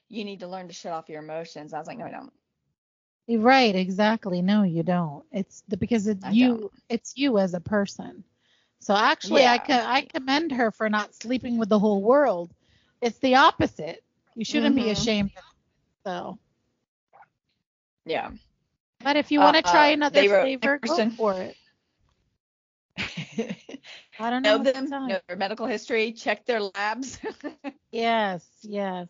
S2: You need to learn to shut off your emotions. I was like, no, I don't.
S1: You're Right, exactly. No, you don't. It's the, because it's
S2: I
S1: you.
S2: don't.
S1: It's you as a person. So actually, I
S2: Yeah.
S1: co- I commend her for not sleeping with the whole world. It's the opposite. You shouldn't be
S2: Mhm.
S1: ashamed. So,
S2: Yeah.
S1: but if you want to try
S2: Uh,
S1: another flavor, go for it. I don't know.
S2: know them, know their medical history, check their labs.
S1: Yes, yes.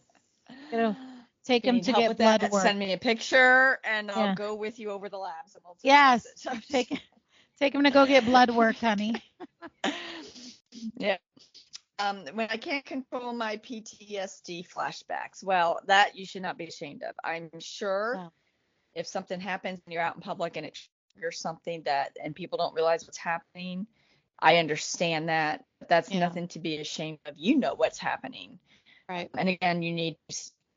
S1: You know, take them to get blood
S2: that,
S1: work.
S2: Send me a picture and I'll
S1: Yeah.
S2: go with you over the labs. And we'll
S1: Yes, take take them to go get blood work, honey.
S2: yeah. Um, when I can't control my PTSD flashbacks, well, that you should not be ashamed of. I'm sure if something happens and you're out in public and it triggers something that and people don't realize what's happening, I understand that. But that's
S1: Yeah.
S2: nothing to be ashamed of. You know what's happening.
S1: Right.
S2: And again, you need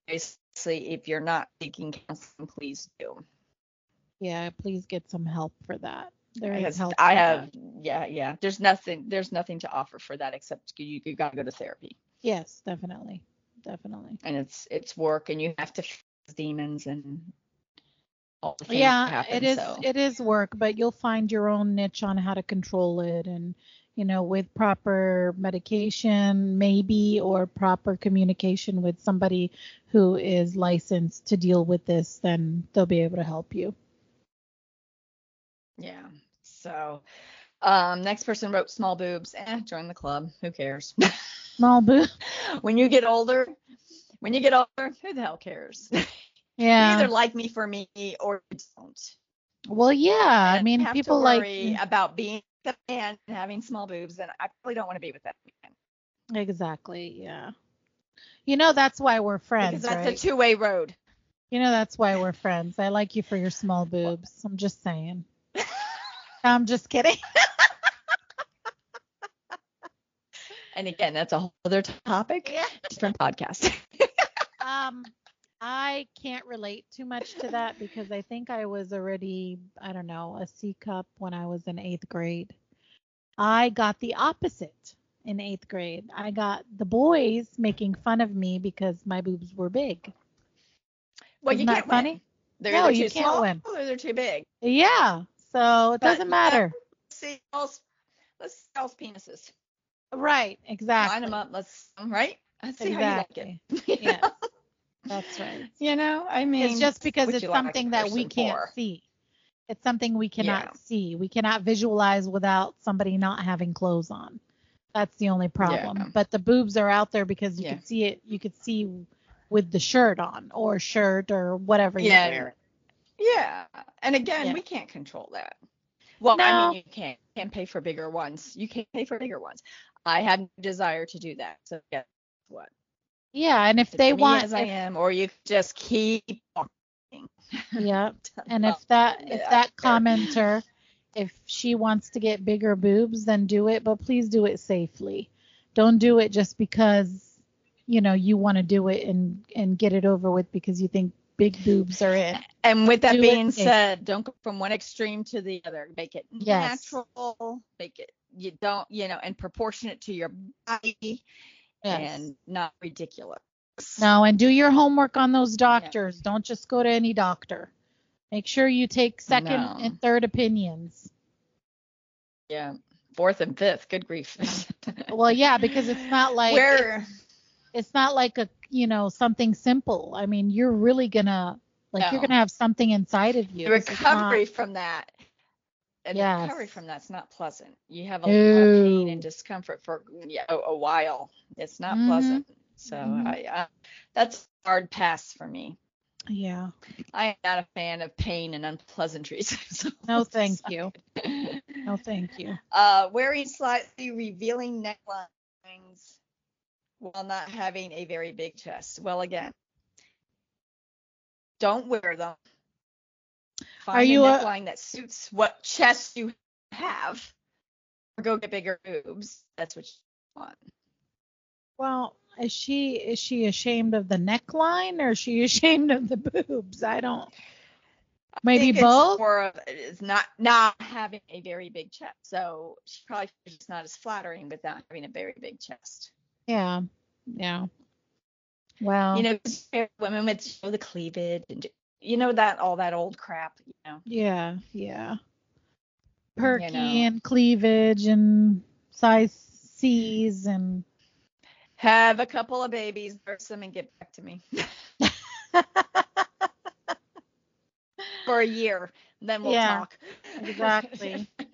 S2: basically if you're not seeking counseling, please do.
S1: Yeah, please get some help for that. There is help.
S2: I have,
S1: that.
S2: yeah, yeah. There's nothing, there's nothing to offer for that except you, you got to go to therapy,
S1: Yes, definitely, definitely.
S2: and it's it's work, and you have to face demons and all the things
S1: yeah
S2: that happen.
S1: it is
S2: so.
S1: it is work but you'll find your own niche on how to control it and you know with proper medication maybe or proper communication with somebody who is licensed to deal with this then they'll be able to help you
S2: Yeah. So, um, next person wrote small boobs. Eh, join the club. Who cares?
S1: small boo
S2: when you get older, when you get older, who the hell cares? you
S1: yeah
S2: either like me for me or you don't.
S1: well yeah i mean
S2: have
S1: people like
S2: worry about being a man and having small boobs, and I probably don't want to be with that man.
S1: Exactly yeah. You know that's why we're friends
S2: because that's
S1: right?
S2: a two-way road.
S1: you know that's why we're friends. I like you for your small boobs. I'm just saying. I'm just kidding.
S2: And again, that's a whole other topic,
S1: yeah.
S2: Different podcast.
S1: Um, I can't relate too much to that because I think I was already, I don't know, a C cup when I was in eighth grade. I got the opposite in eighth grade. I got the boys making fun of me because my boobs were big.
S2: well,
S1: Isn't
S2: you can't
S1: funny?
S2: win. They're
S1: No, you
S2: too
S1: can't
S2: small
S1: win.
S2: or they're too big.
S1: Yeah, so it
S2: But
S1: doesn't matter.
S2: see let's see y'all's penises.
S1: Right, exactly.
S2: Line them up. Let's right. Let's see
S1: Exactly.
S2: how you like it.
S1: Yes. That's right.
S2: You know, I mean,
S1: It's just because it's
S2: you like a
S1: something that we can't
S2: for.
S1: see. It's something we cannot
S2: Yeah.
S1: see. We cannot visualize without somebody not having clothes on. That's the only problem.
S2: Yeah.
S1: But the boobs are out there because you
S2: Yeah.
S1: could see it. You could see with the shirt on or shirt or whatever
S2: Yeah.
S1: you're wearing.
S2: Yeah. And again,
S1: Yeah.
S2: we can't control that. Well, I mean, you can't can't pay for bigger ones. You can't pay for bigger ones. I had no desire to do that. So guess what?
S1: Yeah, and if they want,
S2: as I
S1: if-
S2: am, or you just keep walking.
S1: yeah, and if that if that commenter, if she wants to get bigger boobs, then do it, but please do it safely. Don't do it just because you know you want to do it and and get it over with because you think big boobs are in.
S2: And with that
S1: Do it
S2: being said, don't go from one extreme to the other. Make it
S1: Yes.
S2: natural. Make it you don't you know and proportionate to your body
S1: Yes.
S2: and not ridiculous.
S1: No, and do your homework on those doctors. Don't just go to any doctor. Make sure you take second
S2: No.
S1: and third opinions.
S2: Yeah. Fourth and fifth. Good grief.
S1: Well, yeah, because it's not like
S2: Where
S1: it's not like a you know something simple. I mean, you're really gonna like you're gonna have something inside of you.
S2: the
S1: is not-
S2: recovery from that and
S1: Yes.
S2: recovery from that's not pleasant. You have a lot of pain and discomfort for yeah, a, a while. It's not
S1: Mhm.
S2: pleasant. So
S1: Mhm.
S2: I, I that's a hard pass for me.
S1: Yeah.
S2: I am not a fan of pain and unpleasantries. so
S1: No, thank
S2: not
S1: you. No, thank you.
S2: Uh, wearing slightly revealing necklines while not having a very big chest. Well, again, don't wear them. Find
S1: you
S2: a
S1: a-
S2: neckline that suits what chest you have, or go get bigger boobs. That's what you want.
S1: Well, is she is she ashamed of the neckline or is she ashamed of the boobs? I don't. Maybe
S2: it's
S1: both.
S2: More of it's not not having a very big chest. So she probably it's not as flattering without having a very big chest.
S1: Yeah. Yeah. Well.
S2: you know, women with show the cleavage and you know that all that old crap, you know.
S1: Yeah. Yeah. Perky
S2: know.
S1: and cleavage and size C's and.
S2: Have a couple of babies, nurse them, and get back to me for a year. Then we'll
S1: Yeah,
S2: talk.
S1: exactly.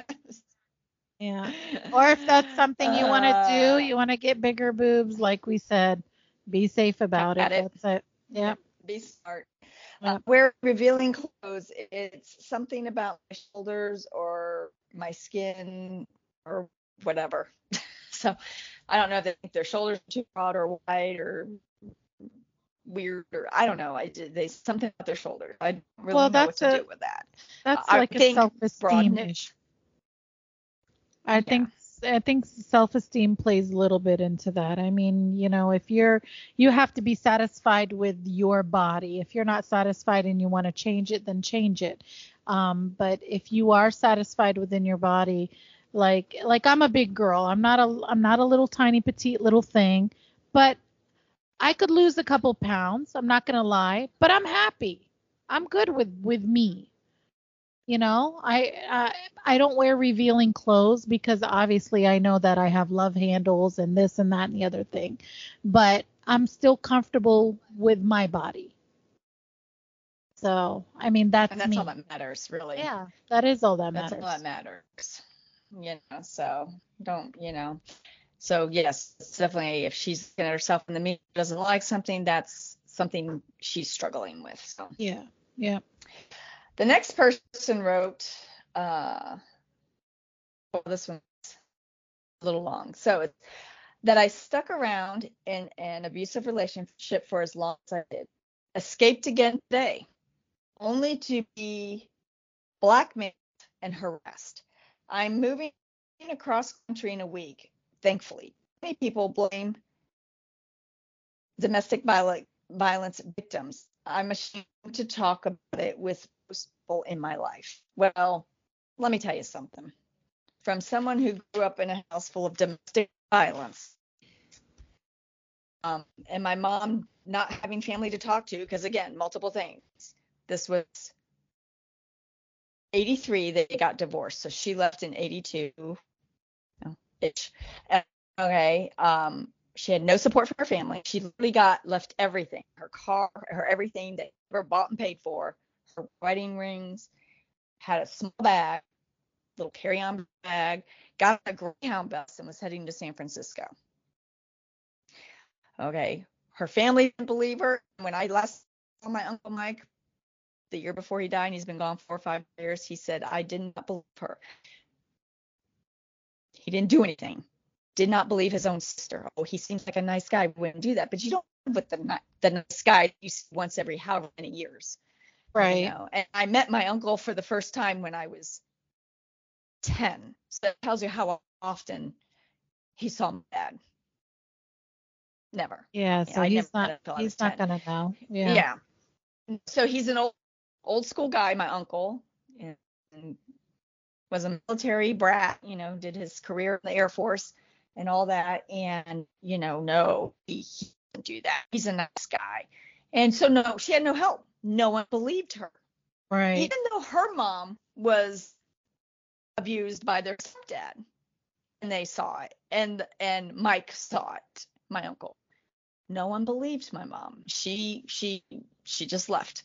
S1: Yeah. Or if that's something you want to
S2: Uh,
S1: do, you want to get bigger boobs, like we said, be safe about it.
S2: It.
S1: That's it. Yep.
S2: Be smart. Uh, wear revealing clothes. It's something about my shoulders or my skin or whatever. so I don't know if they think their shoulders are too broad or wide or weird or I don't know. I did they something about their shoulders. I don't really
S1: Well,
S2: know what
S1: that's
S2: to
S1: a-
S2: do with that.
S1: That's
S2: I
S1: like a self-esteem issue. I think I think self-esteem plays a little bit into that. I mean, you know, if you're you have to be satisfied with your body. If you're not satisfied and you want to change it, then change it. Um, but if you are satisfied within your body, like like I'm a big girl. I'm not a I'm not a little tiny petite little thing, but I could lose a couple pounds. I'm not gonna lie, but I'm happy. I'm good with with me. You know, I uh, I don't wear revealing clothes because obviously I know that I have love handles and this and that and the other thing, but I'm still comfortable with my body. So I mean that's,
S2: And that's
S1: me.
S2: all that matters, really.
S1: yeah, that is all that matters.
S2: That's
S1: matters.
S2: all that matters. You know, so don't, you know. So yes, definitely if she's looking at herself in the mirror doesn't like something, that's something she's struggling with. So
S1: Yeah, yeah.
S2: The next person wrote, uh well this one's a little long. So it's that I stuck around in an abusive relationship for as long as I did. Escaped again today, only to be blackmailed and harassed. I'm moving across country in a week, thankfully. Many people blame domestic violence victims. I'm ashamed to talk about it with people in my life. Well, let me tell you something. From someone who grew up in a house full of domestic violence, um, and my mom not having family to talk to, because again, multiple things. This was 83 they got divorced. So she left in 82 ish. Okay. Um, she had no support from her family. She literally got left everything her car, her everything that ever bought and paid for, her wedding rings, had a small bag, little carry on bag, got a Greyhound bus and was heading to San Francisco. Okay. Her family didn't believe her. When I last saw my Uncle Mike, the year before he died, and he's been gone four or five years, he said, I did not believe her. He didn't do anything did not believe his own sister. Oh, he seems like a nice guy. Wouldn't do that. But you don't live with the the nice guy you see once every however many years.
S1: Right.
S2: You know? And I met my uncle for the first time when I was 10. So that tells you how often he saw my dad. Never.
S1: Yeah. So
S2: I
S1: he's not. He's not
S2: 10.
S1: gonna know. Yeah.
S2: Yeah. So he's an old old school guy, my uncle, and was a military brat. You know, did his career in the Air Force and all that. And, you know, no, he, he didn't do that. He's a nice guy. And so, no, she had no help. No one believed her.
S1: Right.
S2: Even though her mom was abused by their stepdad and they saw it and and Mike saw it my uncle no one believed my mom she she she just left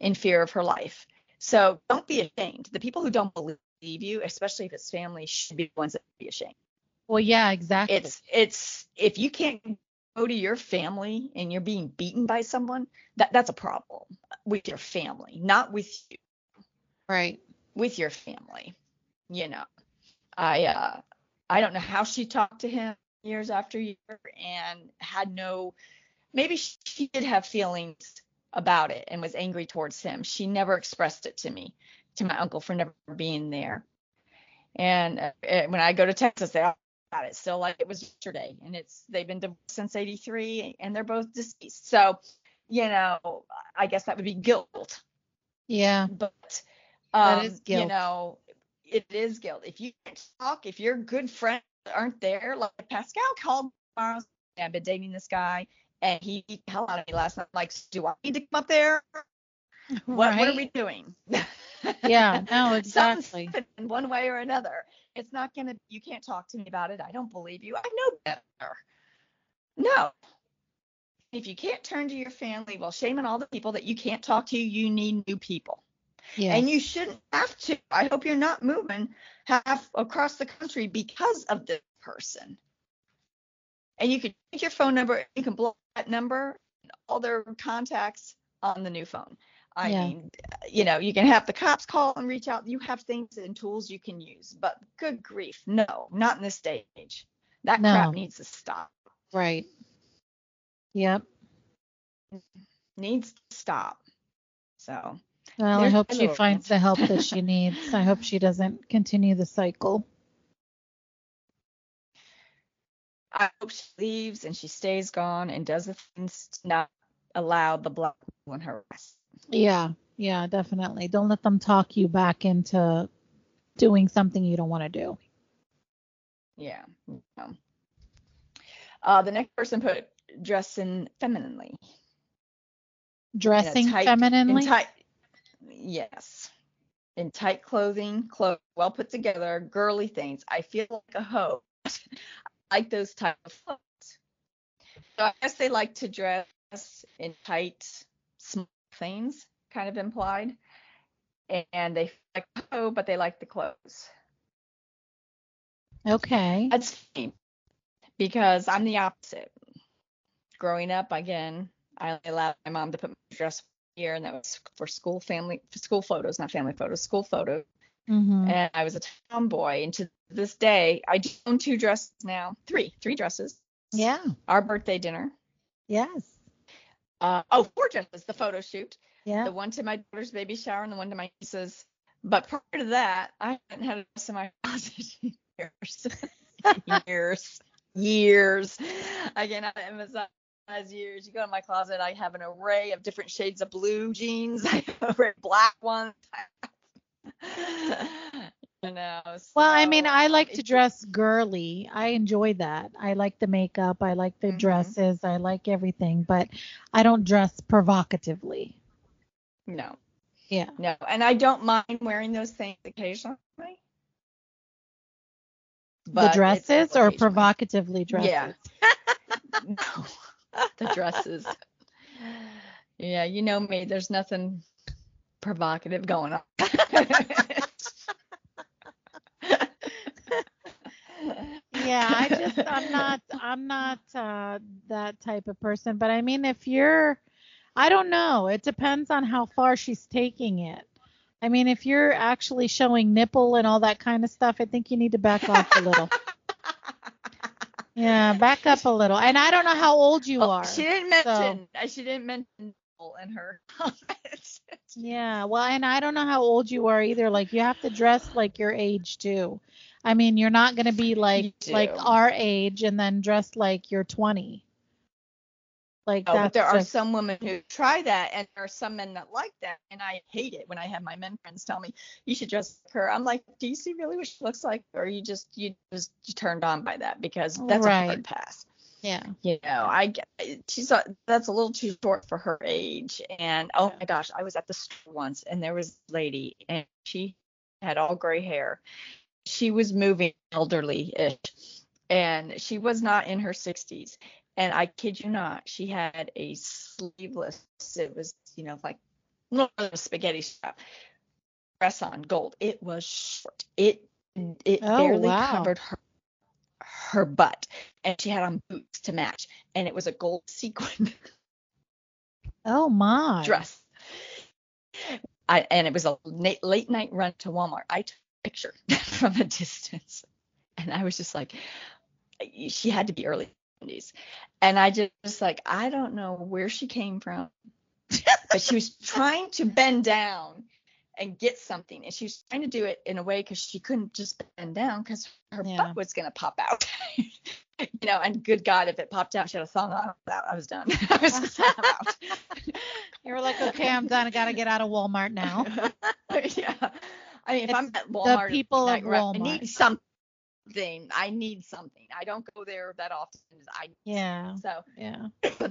S2: in fear of her life so don't be ashamed the people who don't believe you especially if it's family should be the ones that be ashamed
S1: Well, yeah, exactly.
S2: it's it's if you can't go to your family and you're being beaten by someone, that that's a problem with your family, not with you,
S1: right.
S2: with your family. You know, I uh I don't know how she talked to him years after year and had no maybe she did have feelings about it and was angry towards him. She never expressed it to me, to my uncle for never being there. And uh, when I go to Texas, they it still like it was yesterday. And it's they've been divorced since '83, and they're both deceased. So, you know, I guess that would be guilt.
S1: Yeah.
S2: But um,
S1: is guilt.
S2: You know, it is guilt. If you can't talk, if your good friends aren't there, like Pascal called tomorrow, I've been dating this guy, and he beat the hell out of me last night. Like, do I need to come up there? What, what are we doing?
S1: Yeah, no, exactly.
S2: in one way or another. It's not gonna. You can't talk to me about it. I don't believe you. I know better. No. If you can't turn to your family, well, shame on all the people that you can't talk to. You need new people,
S1: Yeah.
S2: and you shouldn't have to. I hope you're not moving half across the country because of this person. And you can take your phone number. You can block that number, and all their contacts on the new phone. I
S1: Yeah.
S2: mean, you know, you can have the cops call and reach out. You have things and tools you can use, but good grief, no, not in this stage. That
S1: No.
S2: crap needs to stop.
S1: right. Yep.
S2: Needs to stop. So,
S1: Well, I hope she finds the help that she needs. I hope she doesn't continue the cycle.
S2: I hope she leaves and she stays gone and does the things to not allow the black people in her rest.
S1: Yeah. Yeah, definitely. Don't let them talk you back into doing something you don't want to do.
S2: Yeah. no. Uh, the next person put dressing femininely.
S1: Dressing
S2: tight-
S1: femininely.
S2: In tight, yes. In tight clothing, clothes well put together, girly things. I feel like a hoe. I like those type of clothes. So I guess they like to dress in tight, things, kind of implied. And they like hoe, but they like the clothes.
S1: okay.
S2: That's because I'm the opposite. Growing up, again, I allowed my mom to put my dress here, and that was for school family, for school photos, not family photos, school photos.
S1: hmm
S2: And I was a tomboy, and to this day, I do own two dresses now, three, three dresses.
S1: Yeah.
S2: Our birthday dinner.
S1: Yes.
S2: Uh, oh, four dresses. The photo shoot,
S1: Yeah.
S2: the one to my daughter's baby shower, and the one to my niece's. But prior to that, I haven't had a dress in my closet in years. years. Years. Again, I emphasize years. You go to my closet, I have an array of different shades of blue jeans. I have an array of black ones. Know.
S1: Well, I mean, I like to dress girly. I enjoy that. I like the makeup. I like the
S2: Mhm.
S1: dresses. I like everything, but I don't dress provocatively.
S2: No.
S1: Yeah.
S2: No, and I don't mind wearing those things occasionally.
S1: the dresses or provocatively dresses?
S2: Yeah. No, the dresses. Yeah, you know me. There's nothing provocative going on.
S1: yeah i just i'm not i'm not uh that type of person but i mean if you're i don't know it depends on how far she's taking it i mean if you're actually showing nipple and all that kind of stuff i think you need to back off a little yeah back up a little and i don't know how old you
S2: Oh,
S1: are
S2: She didn't mention. uh, She didn't mention in her comments.
S1: yeah well and i don't know how old you are either like you have to dress like your age too i mean you're not going to be like like our age and then dress like you're 20 like
S2: Oh, but there are some women who try that, and there are some men that like that, and I hate it when I have my men friends tell me you should dress like her. I'm like, do you see really what she looks like, or you just you just you turned on by that because that's a
S1: Right.
S2: hard pass.
S1: yeah
S2: You know, I she's a, that's a little too short for her age, and oh my gosh, I was at the store once, and there was a lady, and she had all gray hair. She was moving elderly-ish, and she was not in her 60s. And I kid you not, she had a sleeveless. It was, you know, like little spaghetti strap dress on, gold. It was short. It it
S1: Oh,
S2: barely
S1: wow.
S2: covered her her butt, and she had on boots to match, and it was a gold sequin
S1: oh my
S2: dress. I and it was a late, late night run to Walmart. I took a picture from a distance, and I was just like, she had to be early 70s, and I just was like, I don't know where she came from, but she was trying to bend down and get something, and she was trying to do it in a way because she couldn't just bend down because her
S1: Yeah.
S2: butt was gonna pop out. you know, and good God, if it popped out, she had a thong on. I was done. I was just out.
S1: you were like okay i'm done i gotta get out of walmart now
S2: yeah. I mean, if
S1: It's
S2: I'm at Walmart,
S1: the
S2: people
S1: of
S2: right, I
S1: Walmart.
S2: need something. I need something. I don't go there that often. I
S1: yeah
S2: so
S1: yeah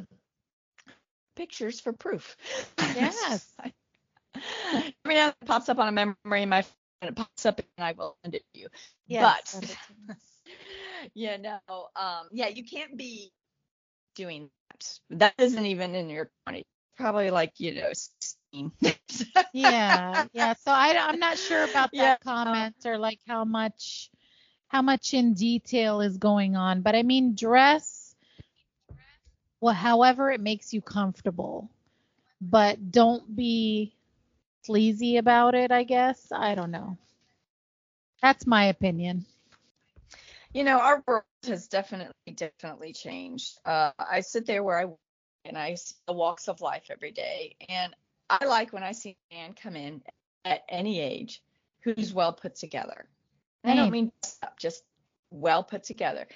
S2: pictures for proof.
S1: Yes.
S2: Every now and then it pops up on a memory in my phone, and it pops up and I will send it to you.
S1: Yes,
S2: but yeah, no, um, yeah, you can't be doing that. That isn't even in your 20s. Probably like you know 16.
S1: yeah yeah so I, i'm not sure about that
S2: Yeah.
S1: comment or like how much how much in detail is going on but i mean dress well however it makes you comfortable but don't be sleazy about it i guess i don't know that's my opinion
S2: you know, our world has definitely, definitely changed. Uh, I sit there where I and I see the walks of life every day, and I like when I see a man come in at any age who's well put together. I don't mean just well put together,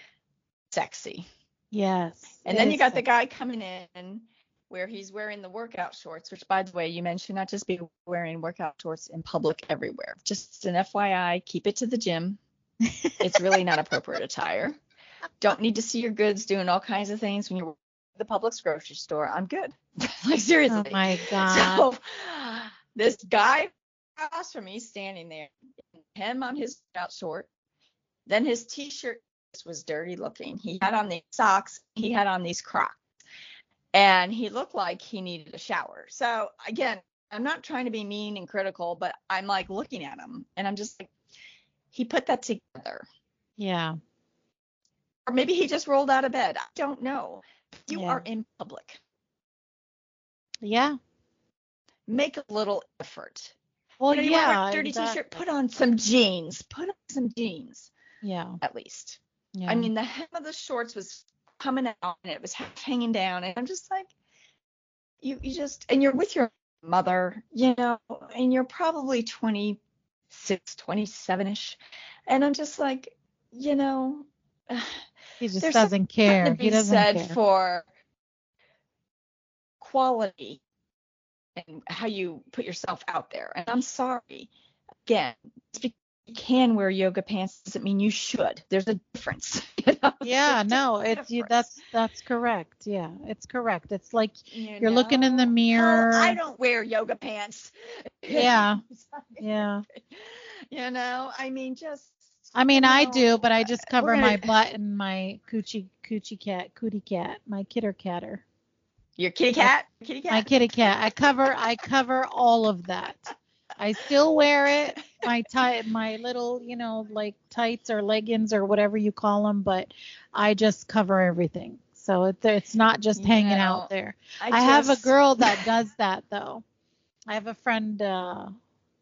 S2: sexy.
S1: yes
S2: And then you got the guy coming in where he's wearing the workout shorts, which by the way, you mentioned not just be wearing workout shorts in public everywhere. Just an FYI, keep it to the gym. It's really not appropriate attire. Don't need to see your goods doing all kinds of things when you're at the public's grocery store. I'm good. like seriously.
S1: oh my god
S2: So this guy across from me standing there, him on his out short, then his t-shirt was dirty looking. He had on these socks, he had on these Crocs, and he looked like he needed a shower. So again, I'm not trying to be mean and critical, but I'm like looking at him and I'm just like, he put that together.
S1: yeah
S2: Or maybe he just rolled out of bed. I don't know. You
S1: Yeah.
S2: are in public.
S1: Yeah
S2: Make a little effort.
S1: well
S2: you know, you
S1: yeah
S2: wear a dirty
S1: exactly.
S2: t-shirt, put on some jeans. Put on some jeans
S1: yeah
S2: at least.
S1: yeah
S2: I mean, the hem of the shorts was coming out and it was half hanging down, and I'm just like, you, you just, and you're with your mother, you know, and you're probably 26, 27 ish, and I'm just like, you know,
S1: he just doesn't care he doesn't
S2: said
S1: care
S2: for quality and how you put yourself out there. And I'm sorry, again, you can wear yoga pants doesn't mean you should. There's a difference. You know?
S1: Yeah,
S2: There's
S1: no, it's you, that's that's correct. Yeah, it's correct. It's like
S2: you
S1: you're looking in the
S2: oh,
S1: mirror.
S2: Hell, I don't wear yoga pants.
S1: Yeah. yeah.
S2: You know, I mean, just.
S1: I mean, I
S2: know,
S1: do, but I uh, just cover my butt and my coochie coochie cat, cootie cat, my kitter catter,
S2: Your kitty cat. Kitty cat.
S1: my kitty cat. I cover I cover all of that. I still wear it, my tight, my little, you know, like tights or leggings or whatever you call them, but I just cover everything. So it, it's not just
S2: You
S1: hanging
S2: know,
S1: out there. I, have a girl that does that though. I have a friend uh,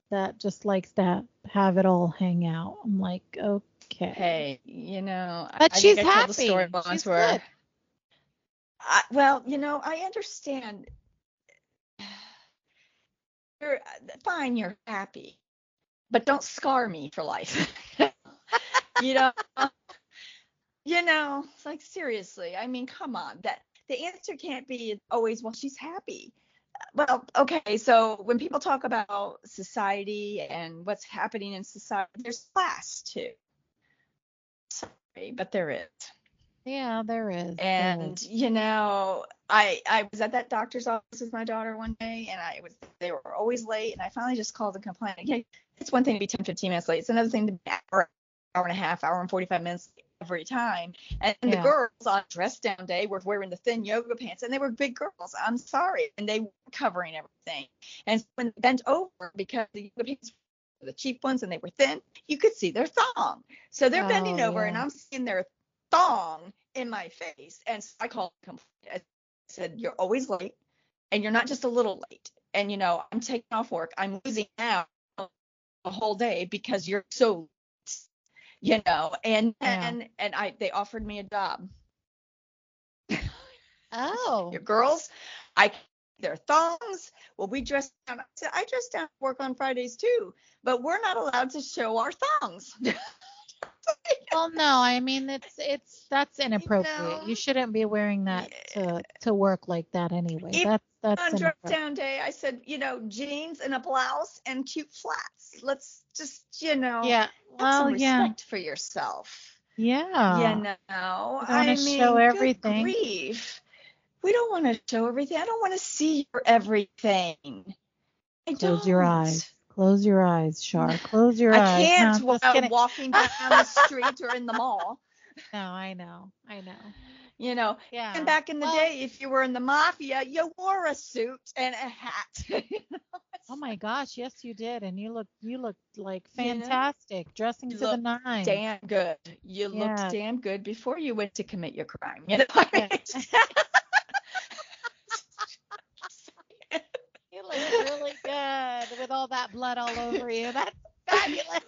S1: that just likes to have it all hang out. I'm like, okay.
S2: Hey, you know. I-
S1: But
S2: I
S1: she's
S2: I
S1: happy.
S2: The story once
S1: She's
S2: where,
S1: good.
S2: I, well, you know, I understand. You're fine. You're happy, but don't scar me for life. you know. You know, like seriously. I mean, come on. That the answer can't be always, well, she's happy. Well, okay. So when people talk about society and what's happening in society, there's class too. Sorry, but there is.
S1: Yeah, there is.
S2: And
S1: is.
S2: you know, I I was at that doctor's office with my daughter one day, and I was they were always late, and I finally just called and complained. Okay, it's one thing to be 10, 15 minutes late. It's another thing to be an hour, hour and a half, hour and 45 minutes every time. And the girls on dress down day were wearing the thin yoga pants, and they were big girls. I'm sorry, and they were covering everything. And when they bent over because the yoga pants were the cheap ones and they were thin, you could see their thong. So they're bending
S1: Oh,
S2: over, and. I'm seeing their thong in my face. And so I called and. I said, You're always late, and you're not just a little late. And, you know, I'm taking off work. I'm losing out a whole day because you're so late. You know, and
S1: Yeah.
S2: and and I they offered me a job.
S1: Oh.
S2: Your girls, I their thongs. Well, we dress down. I said I dress down work on Fridays too, but we're not allowed to show our thongs.
S1: Well, no, I mean it's it's that's inappropriate.
S2: know?
S1: You shouldn't be wearing that to to work like that anyway. That's that's
S2: on
S1: inappropriate.
S2: down day, I said, you know, jeans and a blouse and cute flats. Let's just, you know,
S1: Yeah. Well,
S2: some
S1: yeah.
S2: respect for yourself.
S1: Yeah.
S2: you know, I mean,
S1: show everything.
S2: grief. We don't want to show everything. I don't want to see your everything. I
S1: Close
S2: don't.
S1: your eyes. Close your eyes, Shar. Close your
S2: I
S1: eyes.
S2: I can't
S1: No,
S2: while walking down the street or in the mall.
S1: No, I know. I know.
S2: You know,
S1: Yeah.
S2: and back in the
S1: Well,
S2: day, if you were in the mafia, you wore a suit and a hat.
S1: Oh my gosh, yes you did, and you look you looked like
S2: You know?
S1: fantastic, dressing to the
S2: looked
S1: nine.
S2: damn good. You
S1: Yeah.
S2: looked damn good before you went to commit your crime. You know
S1: Yeah.
S2: mean?
S1: You look really good with all that blood all over you. That's fabulous.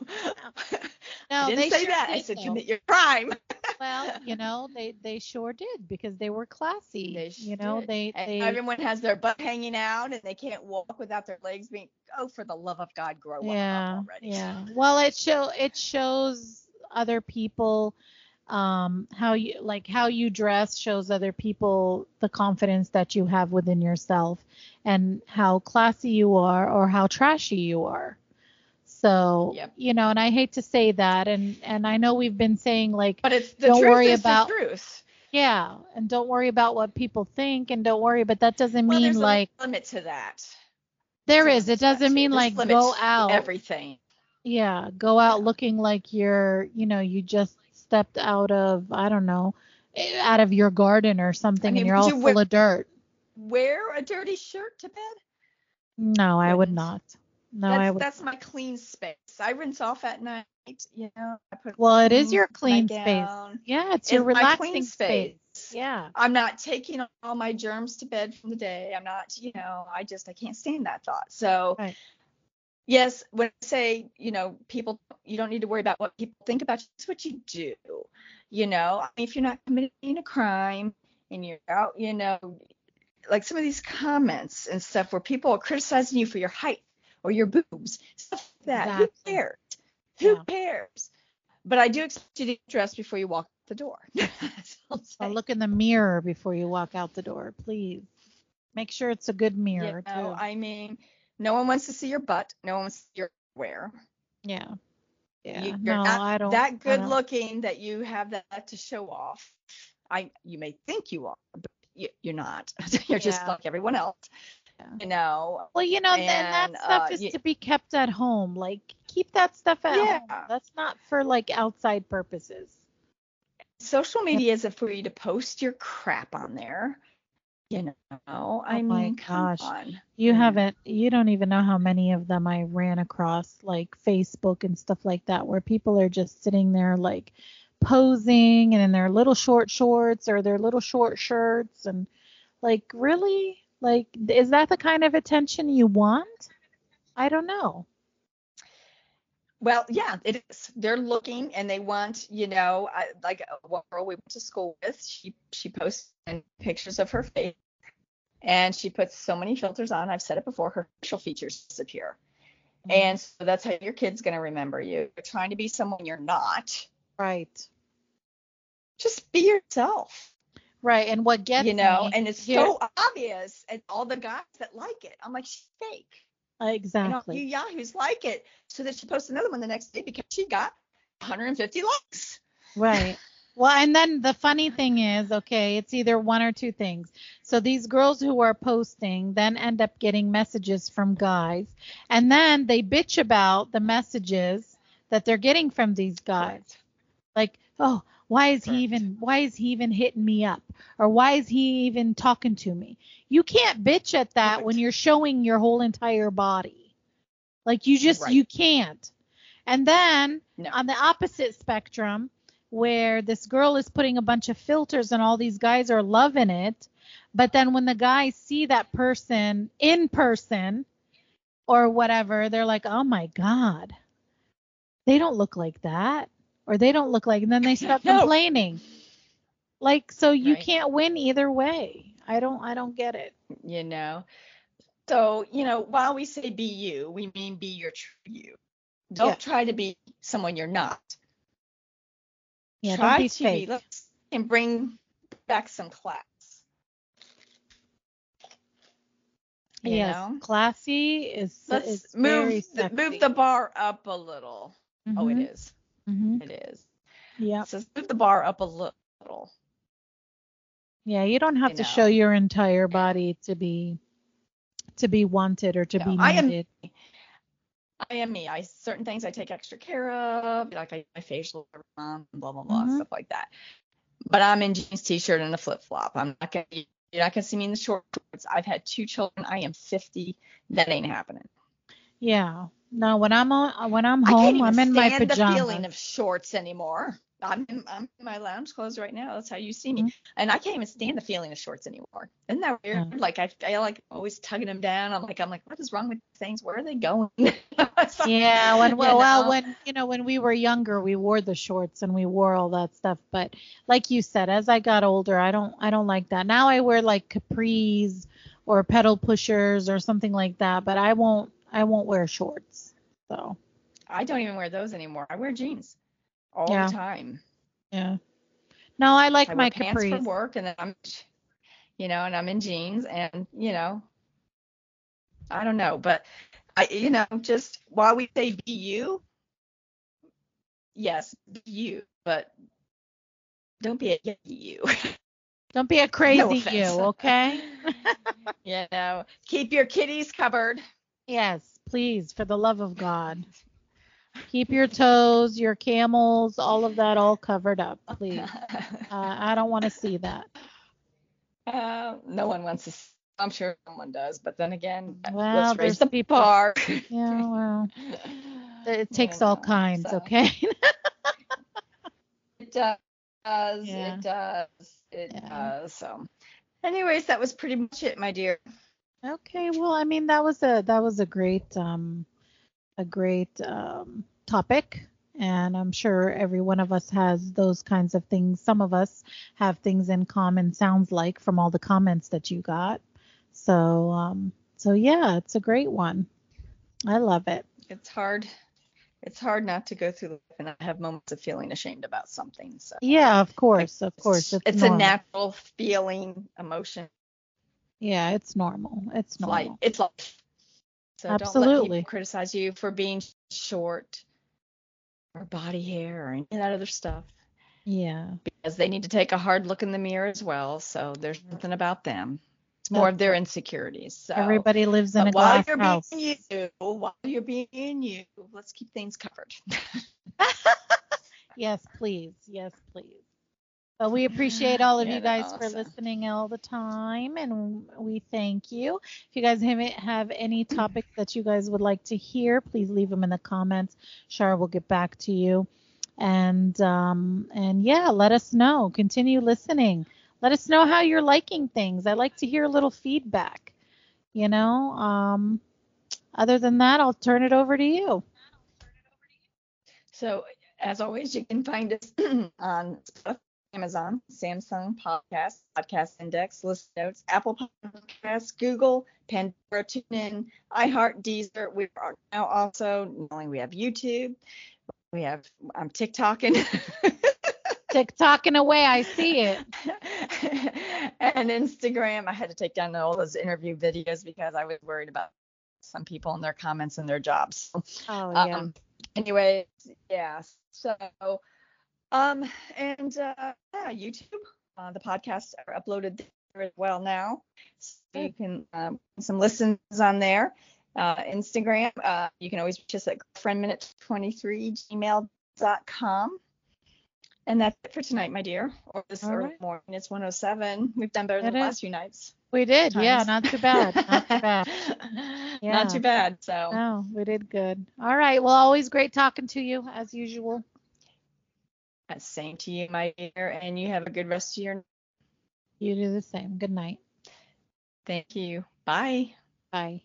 S1: No,
S2: I didn't say
S1: sure
S2: that. I said
S1: though.
S2: commit your crime.
S1: Well, you know, they they sure did because they were classy.
S2: They
S1: you know,
S2: did.
S1: they they
S2: everyone has their butt hanging out and they can't walk without their legs being. Oh, for the love of God, grow
S1: yeah
S2: up already.
S1: yeah. Well, it show it shows other people um how you like how you dress shows other people the confidence that you have within yourself and how classy you are or how trashy you are so
S2: Yep.
S1: you know and i hate to say that and and i know we've been saying like
S2: But it's the
S1: Don't
S2: truth
S1: worry
S2: is
S1: about-
S2: the truth.
S1: yeah and don't worry about what people think and don't worry but that doesn't
S2: Well,
S1: mean
S2: there's
S1: like
S2: a limit to that.
S1: there
S2: There's
S1: is it
S2: limit to that,
S1: doesn't mean like go out
S2: Everything.
S1: Yeah, go out looking like you're, you know, you just stepped out of, I don't know, out of your garden or something
S2: mean,
S1: and you're all
S2: you
S1: full
S2: wear-
S1: of dirt.
S2: Wear a dirty shirt to bed.
S1: No, I would
S2: Wouldn't.
S1: No,
S2: that's,
S1: I would.
S2: that's my clean space. I rinse off at night. You know, I put
S1: Well, it is
S2: mm,
S1: your clean space. Yeah, it's your
S2: It's my
S1: relaxing
S2: clean
S1: space.
S2: space.
S1: Yeah.
S2: I'm not taking all my germs to bed from the day. I'm not, you know, I just I can't stand that thought. So
S1: Right.
S2: Yes, when I say, you know, people you don't need to worry about what people think about you, it's what you do. You know, I mean, if you're not committing a crime and you're out, you know, like some of these comments and stuff where people are criticizing you for your height or your boobs, stuff like that.
S1: Exactly.
S2: Who cares? Who
S1: Yeah.
S2: cares? But I do expect you to dress before you walk the door.
S1: So look in the mirror before you walk out the door, please. Make sure it's a good mirror
S2: You know,
S1: too.
S2: I mean, no one wants to see your butt. No one wants to see your wear.
S1: yeah. Yeah,
S2: You-
S1: no,
S2: you're not
S1: I don't.
S2: that good
S1: don't-
S2: looking that you have that to show off. I you may think you are, but you, you're not. you're just like everyone else.
S1: Yeah.
S2: You know.
S1: Well, you know, then that stuff
S2: uh,
S1: is to be kept at home. Like, keep that stuff at home.
S2: Yeah.
S1: That's not for like outside purposes.
S2: Social media is for you to post your crap on there. You know. I
S1: Oh my
S2: mean,
S1: gosh. You
S2: Mm.
S1: haven't, you don't even know how many of them I ran across, like Facebook and stuff like that, where people are just sitting there like posing and in their little short shorts or their little short shirts. And like, really? Like, is that the kind of attention you want? I don't know.
S2: Well, yeah, it is. They're looking and they want, you know, I, like one girl we went to school with, she she posts pictures of her face, and she puts so many filters on. I've said it before, her facial features disappear, mm-hmm. and so that's how your kid's gonna remember you. You're trying to be someone you're not.
S1: Right.
S2: Just be yourself,
S1: Right. And what gets
S2: you know.
S1: me
S2: And it's
S1: here-
S2: so obvious, and all the guys that like it, I'm like, she's fake. You know,
S1: exactly.
S2: you yahoos like it, so that she posts another one the next day because she got 150 likes.
S1: Right. Well, and then the funny thing is, okay, it's either one or two things. So these girls who are posting then end up getting messages from guys, and then they bitch about the messages that they're getting from these guys. Like, oh, why is he even why is he even hitting me up? Or why is he even talking to me? You can't bitch at that when you're showing your whole entire body. Like you just
S2: Right.
S1: you can't. And then
S2: No.
S1: on the opposite spectrum, where this girl is putting a bunch of filters and all these guys are loving it, but then when the guys see that person in person or whatever, they're like, "Oh my god. They don't look like that." Or they don't look like and then they start
S2: No.
S1: complaining. Like so you
S2: Right.
S1: can't win either way. I don't I don't get it.
S2: you know. So, you know, while we say be you, we mean be your true you. Don't
S1: Yeah.
S2: try to be someone you're not.
S1: Yeah,
S2: try
S1: don't be
S2: to
S1: fake.
S2: be let's and bring back some class. You
S1: yes,
S2: know?
S1: classy is
S2: Let's
S1: is very
S2: move the, move the bar up a little. Oh, it
S1: Mhm,
S2: is.
S1: Mhm.
S2: It is.
S1: Yeah.
S2: So move the bar up a little.
S1: Yeah, you don't have
S2: you
S1: to
S2: know.
S1: show your entire body to be to be wanted or to
S2: No,
S1: be
S2: I am-
S1: needed.
S2: I am me. I certain things I take extra care of, like I my facial, um, blah blah blah,
S1: Mhm.
S2: stuff like that. But I'm in jeans, t-shirt, and a flip flop. I'm not gonna. You're not gonna see me in the shorts. I've had two children. I am 50. That ain't happening.
S1: Yeah. No, when I'm on when I'm
S2: I
S1: home,
S2: even
S1: I'm in my
S2: stand the feeling of shorts anymore. I'm in, I'm in my lounge clothes right now. That's how you see me.
S1: Mhm.
S2: And I can't even stand the feeling of shorts anymore. Isn't that weird? Like I feel like I'm always tugging them down. I'm like I'm like what is wrong with things? Where are they going?
S1: yeah, when well, well, when you know when we were younger, we wore the shorts and we wore all that stuff. But like you said, as I got older, I don't I don't like that. Now I wear like capris or pedal pushers or something like that, but I won't I won't wear shorts. So
S2: I don't even wear those anymore. I wear jeans all
S1: Yeah.
S2: the time.
S1: yeah. No, I like
S2: I
S1: my
S2: wear pants
S1: capris.
S2: for work, and then I'm, you know, and I'm in jeans, and you know, I don't know, but I, you know, just while we say be you, yes, be you, but don't be a you.
S1: Don't be a crazy
S2: No
S1: you, okay?
S2: you know, keep your kitties covered.
S1: Yes, please, for the love of God. Keep your toes, your camels, all of that all covered up, please. Uh, I don't want to see that.
S2: Uh, no one wants to. I'm sure someone does, but then again,
S1: Well,
S2: let's raise the
S1: people-
S2: bar.
S1: Yeah, well, it takes all
S2: know,
S1: kinds,
S2: so.
S1: okay?
S2: It does.
S1: Yeah.
S2: It does. It
S1: Yeah.
S2: does. So, anyways, that was pretty much it, my dear.
S1: Okay, well, I mean that was a that was a great um a great um topic and I'm sure every one of us has those kinds of things. Some of us have things in common sounds like from all the comments that you got. So um so yeah, it's a great one. I love it.
S2: It's hard. It's hard not to go through life and not have moments of feeling ashamed about something. So,
S1: Yeah, of course, of course. It's,
S2: it's a natural feeling, emotion.
S1: Yeah, it's normal. It's normal.
S2: It's life. So don't let
S1: Absolutely.
S2: people criticize you for being short. or body hair or any of that other stuff.
S1: Yeah.
S2: Because they need to take a hard look in the mirror as well. So there's nothing about them. It's more of their insecurities. So
S1: Everybody lives in
S2: but
S1: a
S2: while
S1: glass
S2: you're
S1: house.
S2: being you, while you're being you, let's keep things covered.
S1: Yes, please. Yes, please. But we appreciate all of
S2: Yeah,
S1: you guys for listening all the time, and we thank you. If you guys have, any topics that you guys would like to hear, please leave them in the comments. Shara will get back to you, and um, and yeah, let us know. Continue listening. Let us know how you're liking things. I like to hear a little feedback. You know. Um, other than that, I'll turn it over to you.
S2: So, as always, you can find us on Amazon, Samsung Podcast, Podcast Index, Listen Notes, Apple Podcasts, Google, Pandora, TuneIn, iHeart, Deezer. We are now also not only we have YouTube, we have um, TikTok and
S1: TikToking away, I see it.
S2: and Instagram. I had to take down all those interview videos because I was worried about some people and their comments and their jobs.
S1: Oh yeah.
S2: Um, anyway, yeah. So, um, and uh, yeah, YouTube. Uh, the podcasts are uploaded there as well now, so you can um, some listens on there. Uh, Instagram. Uh, you can always reach us at friendminute23 gmail.com. And that's it for tonight, my dear. Or this
S1: All
S2: early
S1: right.
S2: morning. It's 107. We've done better than
S1: It
S2: the last few nights.
S1: We did, yeah, not too bad, not too bad. Yeah.
S2: Not too bad. So.
S1: No, we did good. All right, well, always great talking to you as usual.
S2: Same to you, my dear, and you have a good rest of your.
S1: You do the same. Good night.
S2: Thank you. Bye.
S1: Bye.